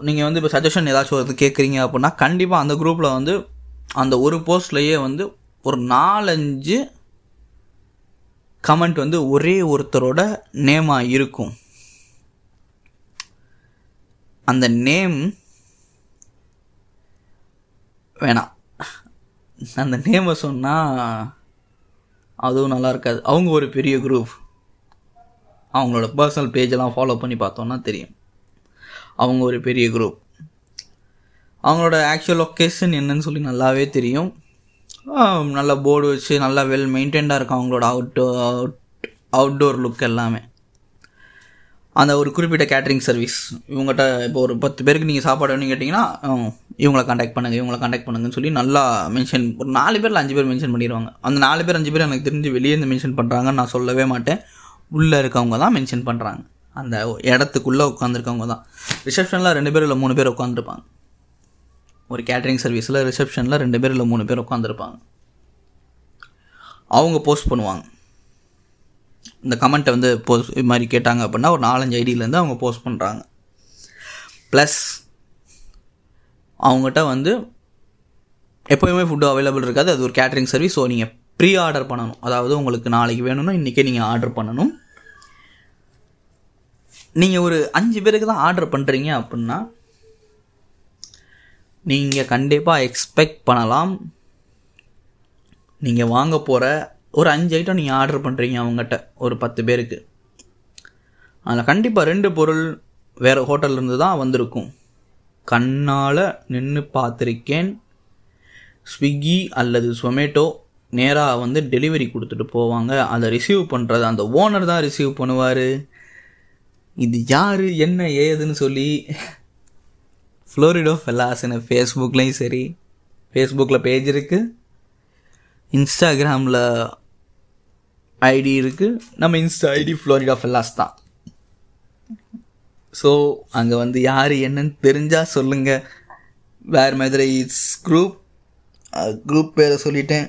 நீங்கள் வந்து இப்போ சஜஷன் ஏதாச்சும் ஒரு கேட்குறீங்க அப்படின்னா கண்டிப்பாக அந்த குரூப்பில் வந்து அந்த ஒரு போஸ்ட்லேயே வந்து ஒரு நாலஞ்சு கமெண்ட் வந்து ஒரே ஒருத்தரோட நேமாக இருக்கும். அந்த நேம் வேணாம். அந்த நேமை சொன்னால் அதுவும் நல்லா இருக்காது. அவங்க ஒரு பெரிய குரூப் அவங்களோட பர்சனல் பேஜெல்லாம் ஃபாலோ பண்ணி பார்த்தோன்னா தெரியும். அவங்க ஒரு பெரிய குரூப் அவங்களோட ஆக்சுவல் லொக்கேஷன் என்னன்னு சொல்லி நல்லாவே தெரியும். நல்ல போர்டு வச்சு நல்லா வெல் மெயின்டைன்டாக இருக்கும் அவங்களோட அவுட் அவுட் அவுட்டோர் லுக் எல்லாமே. அந்த ஒரு குறிப்பிட்ட கேட்ரிங் சர்வீஸ் இவங்ககிட்ட இப்போ ஒரு பத்து பேருக்கு நீங்கள் சாப்பாடு வேணும்னு கேட்டிங்கன்னா இவங்களை காண்டாக்ட் பண்ணுங்கள் இவங்களை காண்டாக்ட் பண்ணுங்கன்னு சொல்லி நல்லா மென்ஷன் ஒரு நாலு பேரில் அஞ்சு பேர் மென்ஷன் பண்ணிடுவாங்க. அந்த நாலு பேர் அஞ்சு பேர் எனக்கு தெரிஞ்சு வெளியே இருந்து மென்ஷன் பண்ணுறாங்கன்னு நான் சொல்லவே மாட்டேன். உள்ளே இருக்கவங்க தான் மென்ஷன் பண்ணுறாங்க அந்த இடத்துக்குள்ளே உட்காந்துருக்கவங்க தான். ரிசப்ஷனில் ரெண்டு பேர் இல்லை மூணு பேர் உட்காந்துருப்பாங்க ஒரு கேட்ரிங் சர்வீஸில் ரிசப்ஷனில் ரெண்டு பேர் இல்லை மூணு பேர் உட்காந்துருப்பாங்க அவங்க போஸ்ட் பண்ணுவாங்க. இந்த கமெண்ட்டை வந்து போஸ்ட் இது மாதிரி கேட்டாங்க அப்படின்னா ஒரு நாலஞ்சு ஐடியிலேருந்து அவங்க போஸ்ட் பண்ணுறாங்க ப்ளஸ் அவங்ககிட்ட வந்து எப்போயுமே ஃபுட்டு அவைலபிள் இருக்காது. அது ஒரு கேட்ரிங் சர்வீஸ் ஸோ நீங்கள் ப்ரீ ஆர்டர் பண்ணணும். அதாவது உங்களுக்கு நாளைக்கு வேணும்னா இன்றைக்கே நீங்கள் ஆர்டர் பண்ணணும். நீங்கள் ஒரு அஞ்சு பேருக்கு தான் ஆர்டர் பண்ணுறீங்க அப்படின்னா நீங்கள் கண்டிப்பாக எக்ஸ்பெக்ட் பண்ணலாம். நீங்கள் வாங்க போகிற ஒரு அஞ்சு ஐட்டம் நீங்கள் ஆர்டர் பண்ணுறீங்க அவங்ககிட்ட ஒரு பத்து பேருக்கு. அதில் கண்டிப்பாக ரெண்டு பொருள் வேறு ஹோட்டல்லேருந்து தான் வந்திருக்கும். கண்ணால் நின்று பார்த்துருக்கேன். ஸ்விக்கி அல்லது சொமேட்டோ நேராக வந்து டெலிவரி கொடுத்துட்டு போவாங்க. அதை ரிசீவ் பண்ணுறது அந்த ஓனர் தான் ரிசீவ் பண்ணுவார். இது யார் என்ன ஏதுன்னு சொல்லி ஃப்ளோரிடோ ஃபெல்லாஸ்னு ஃபேஸ்புக்லேயும் சரி ஃபேஸ்புக்கில் பேஜ் இருக்குது இன்ஸ்டாகிராமில் ஐடி இருக்குது நம்ம இன்ஸ்டா ஐடி ஃப்ளோரிடா ஃபெல்லாஸ் தான். ஸோ அங்கே வந்து யார் என்னன்னு தெரிஞ்சால் சொல்லுங்கள் வேறு மதுரை இட்ஸ் குரூப் குரூப் பேரை சொல்லிட்டேன்.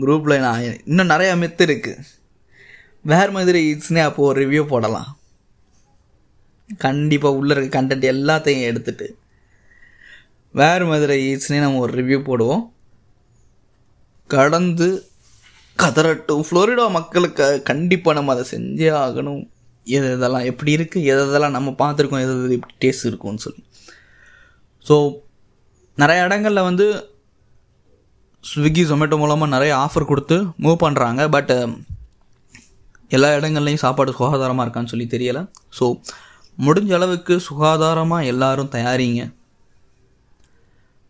குரூப்பில் நான் இன்னும் நிறையா மெத்து இருக்குது வேறு மதுரை இட்ஸ்னே அப்போது ஒரு ரிவ்யூ போடலாம். கண்டிப்பாக உள்ளே இருக்க கண்டென்ட் எல்லாத்தையும் எடுத்துட்டு. வேறு மதுரை ஈட்ஸ்னே நம்ம ஒரு ரிவ்யூ போடுவோம். கடந்து கதறட்டும். ஃப்ளோரிடா மக்களுக்கு கண்டிப்பாக நம்ம அதை செஞ்சே ஆகணும். எது இதெல்லாம் எப்படி இருக்குது எது இதெல்லாம் நம்ம பார்த்துருக்கோம் எது எது எப்படி டேஸ்ட் இருக்கும்னு சொல்லி. ஸோ நிறைய இடங்களில் வந்து ஸ்விக்கி ஜொமேட்டோ மூலமாக நிறைய ஆஃபர் கொடுத்து மூவ் பண்ணுறாங்க பட் um, எல்லா இடங்கள்லையும் சாப்பாடு சுகாதாரமாக இருக்கான்னு சொல்லி தெரியலை. ஸோ முடிஞ்ச அளவுக்கு சுகாதாரமாக எல்லாரும் தயாரிங்க.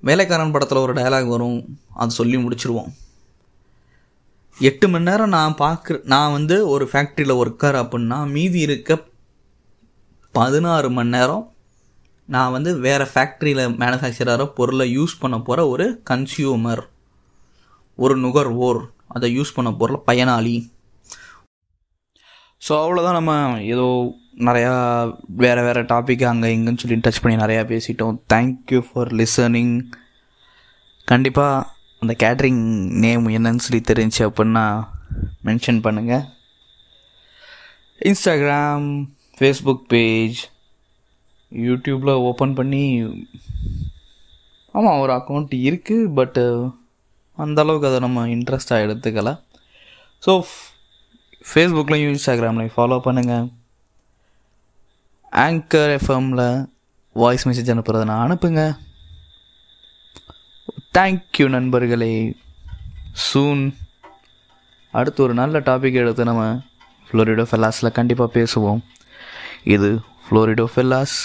வேலைக்காரன் படத்தில் ஒரு டயலாக் வரும். அது சொல்லி முடிச்சிருவோம். எட்டு மணி நேரம் நான் பார்க்குற நான் வந்து ஒரு ஃபேக்ட்ரியில் ஒர்க்கர் அப்படின்னா மீதி இருக்க பதினாறு மணி நேரம் நான் வந்து வேறு ஃபேக்ட்ரியில் மேனுஃபேக்சராக பொருளை யூஸ் பண்ண போகிற ஒரு கன்சியூமர் ஒரு நுகர்வோர். அதை யூஸ் பண்ண போகிற பயனாளி. ஸோ அவ்வளோதான் நம்ம ஏதோ நிறையா வேறு வேறு டாபிக் அங்கே இங்கேன்னு சொல்லி டச் பண்ணி நிறையா பேசிட்டோம். தேங்க்யூ ஃபார் லிசனிங் கண்டிப்பாக அந்த கேட்ரிங் நேம் என்னன்னு சொல்லி தெரிஞ்சு அப்படின்னா மென்ஷன் பண்ணுங்கள் இன்ஸ்டாகிராம் ஃபேஸ்புக் பேஜ் யூடியூப்பில் ஓப்பன் பண்ணி ஆமாம் ஒரு அக்கௌண்ட் இருக்குது பட்டு அந்தளவுக்கு அதை நம்ம இன்ட்ரெஸ்டாக எடுத்துக்கல. ஸோ ஃபேஸ்புக்லேயும் இன்ஸ்டாகிராம்லையும் ஃபாலோ பண்ணுங்கள் ஆங்கர் எஃப்எம்மில் வாய்ஸ் மெசேஜ் அனுப்புகிறத நான் அனுப்புங்க. தேங்க்யூ நண்பர்களே. சூன் அடுத்து ஒரு நல்ல டாபிக் எடுத்து நம்ம ஃப்ளோரிடோ ஃபெல்லாஸில் கண்டிப்பாக பேசுவோம். இது ஃப்ளோரிடோ ஃபெல்லாஸ்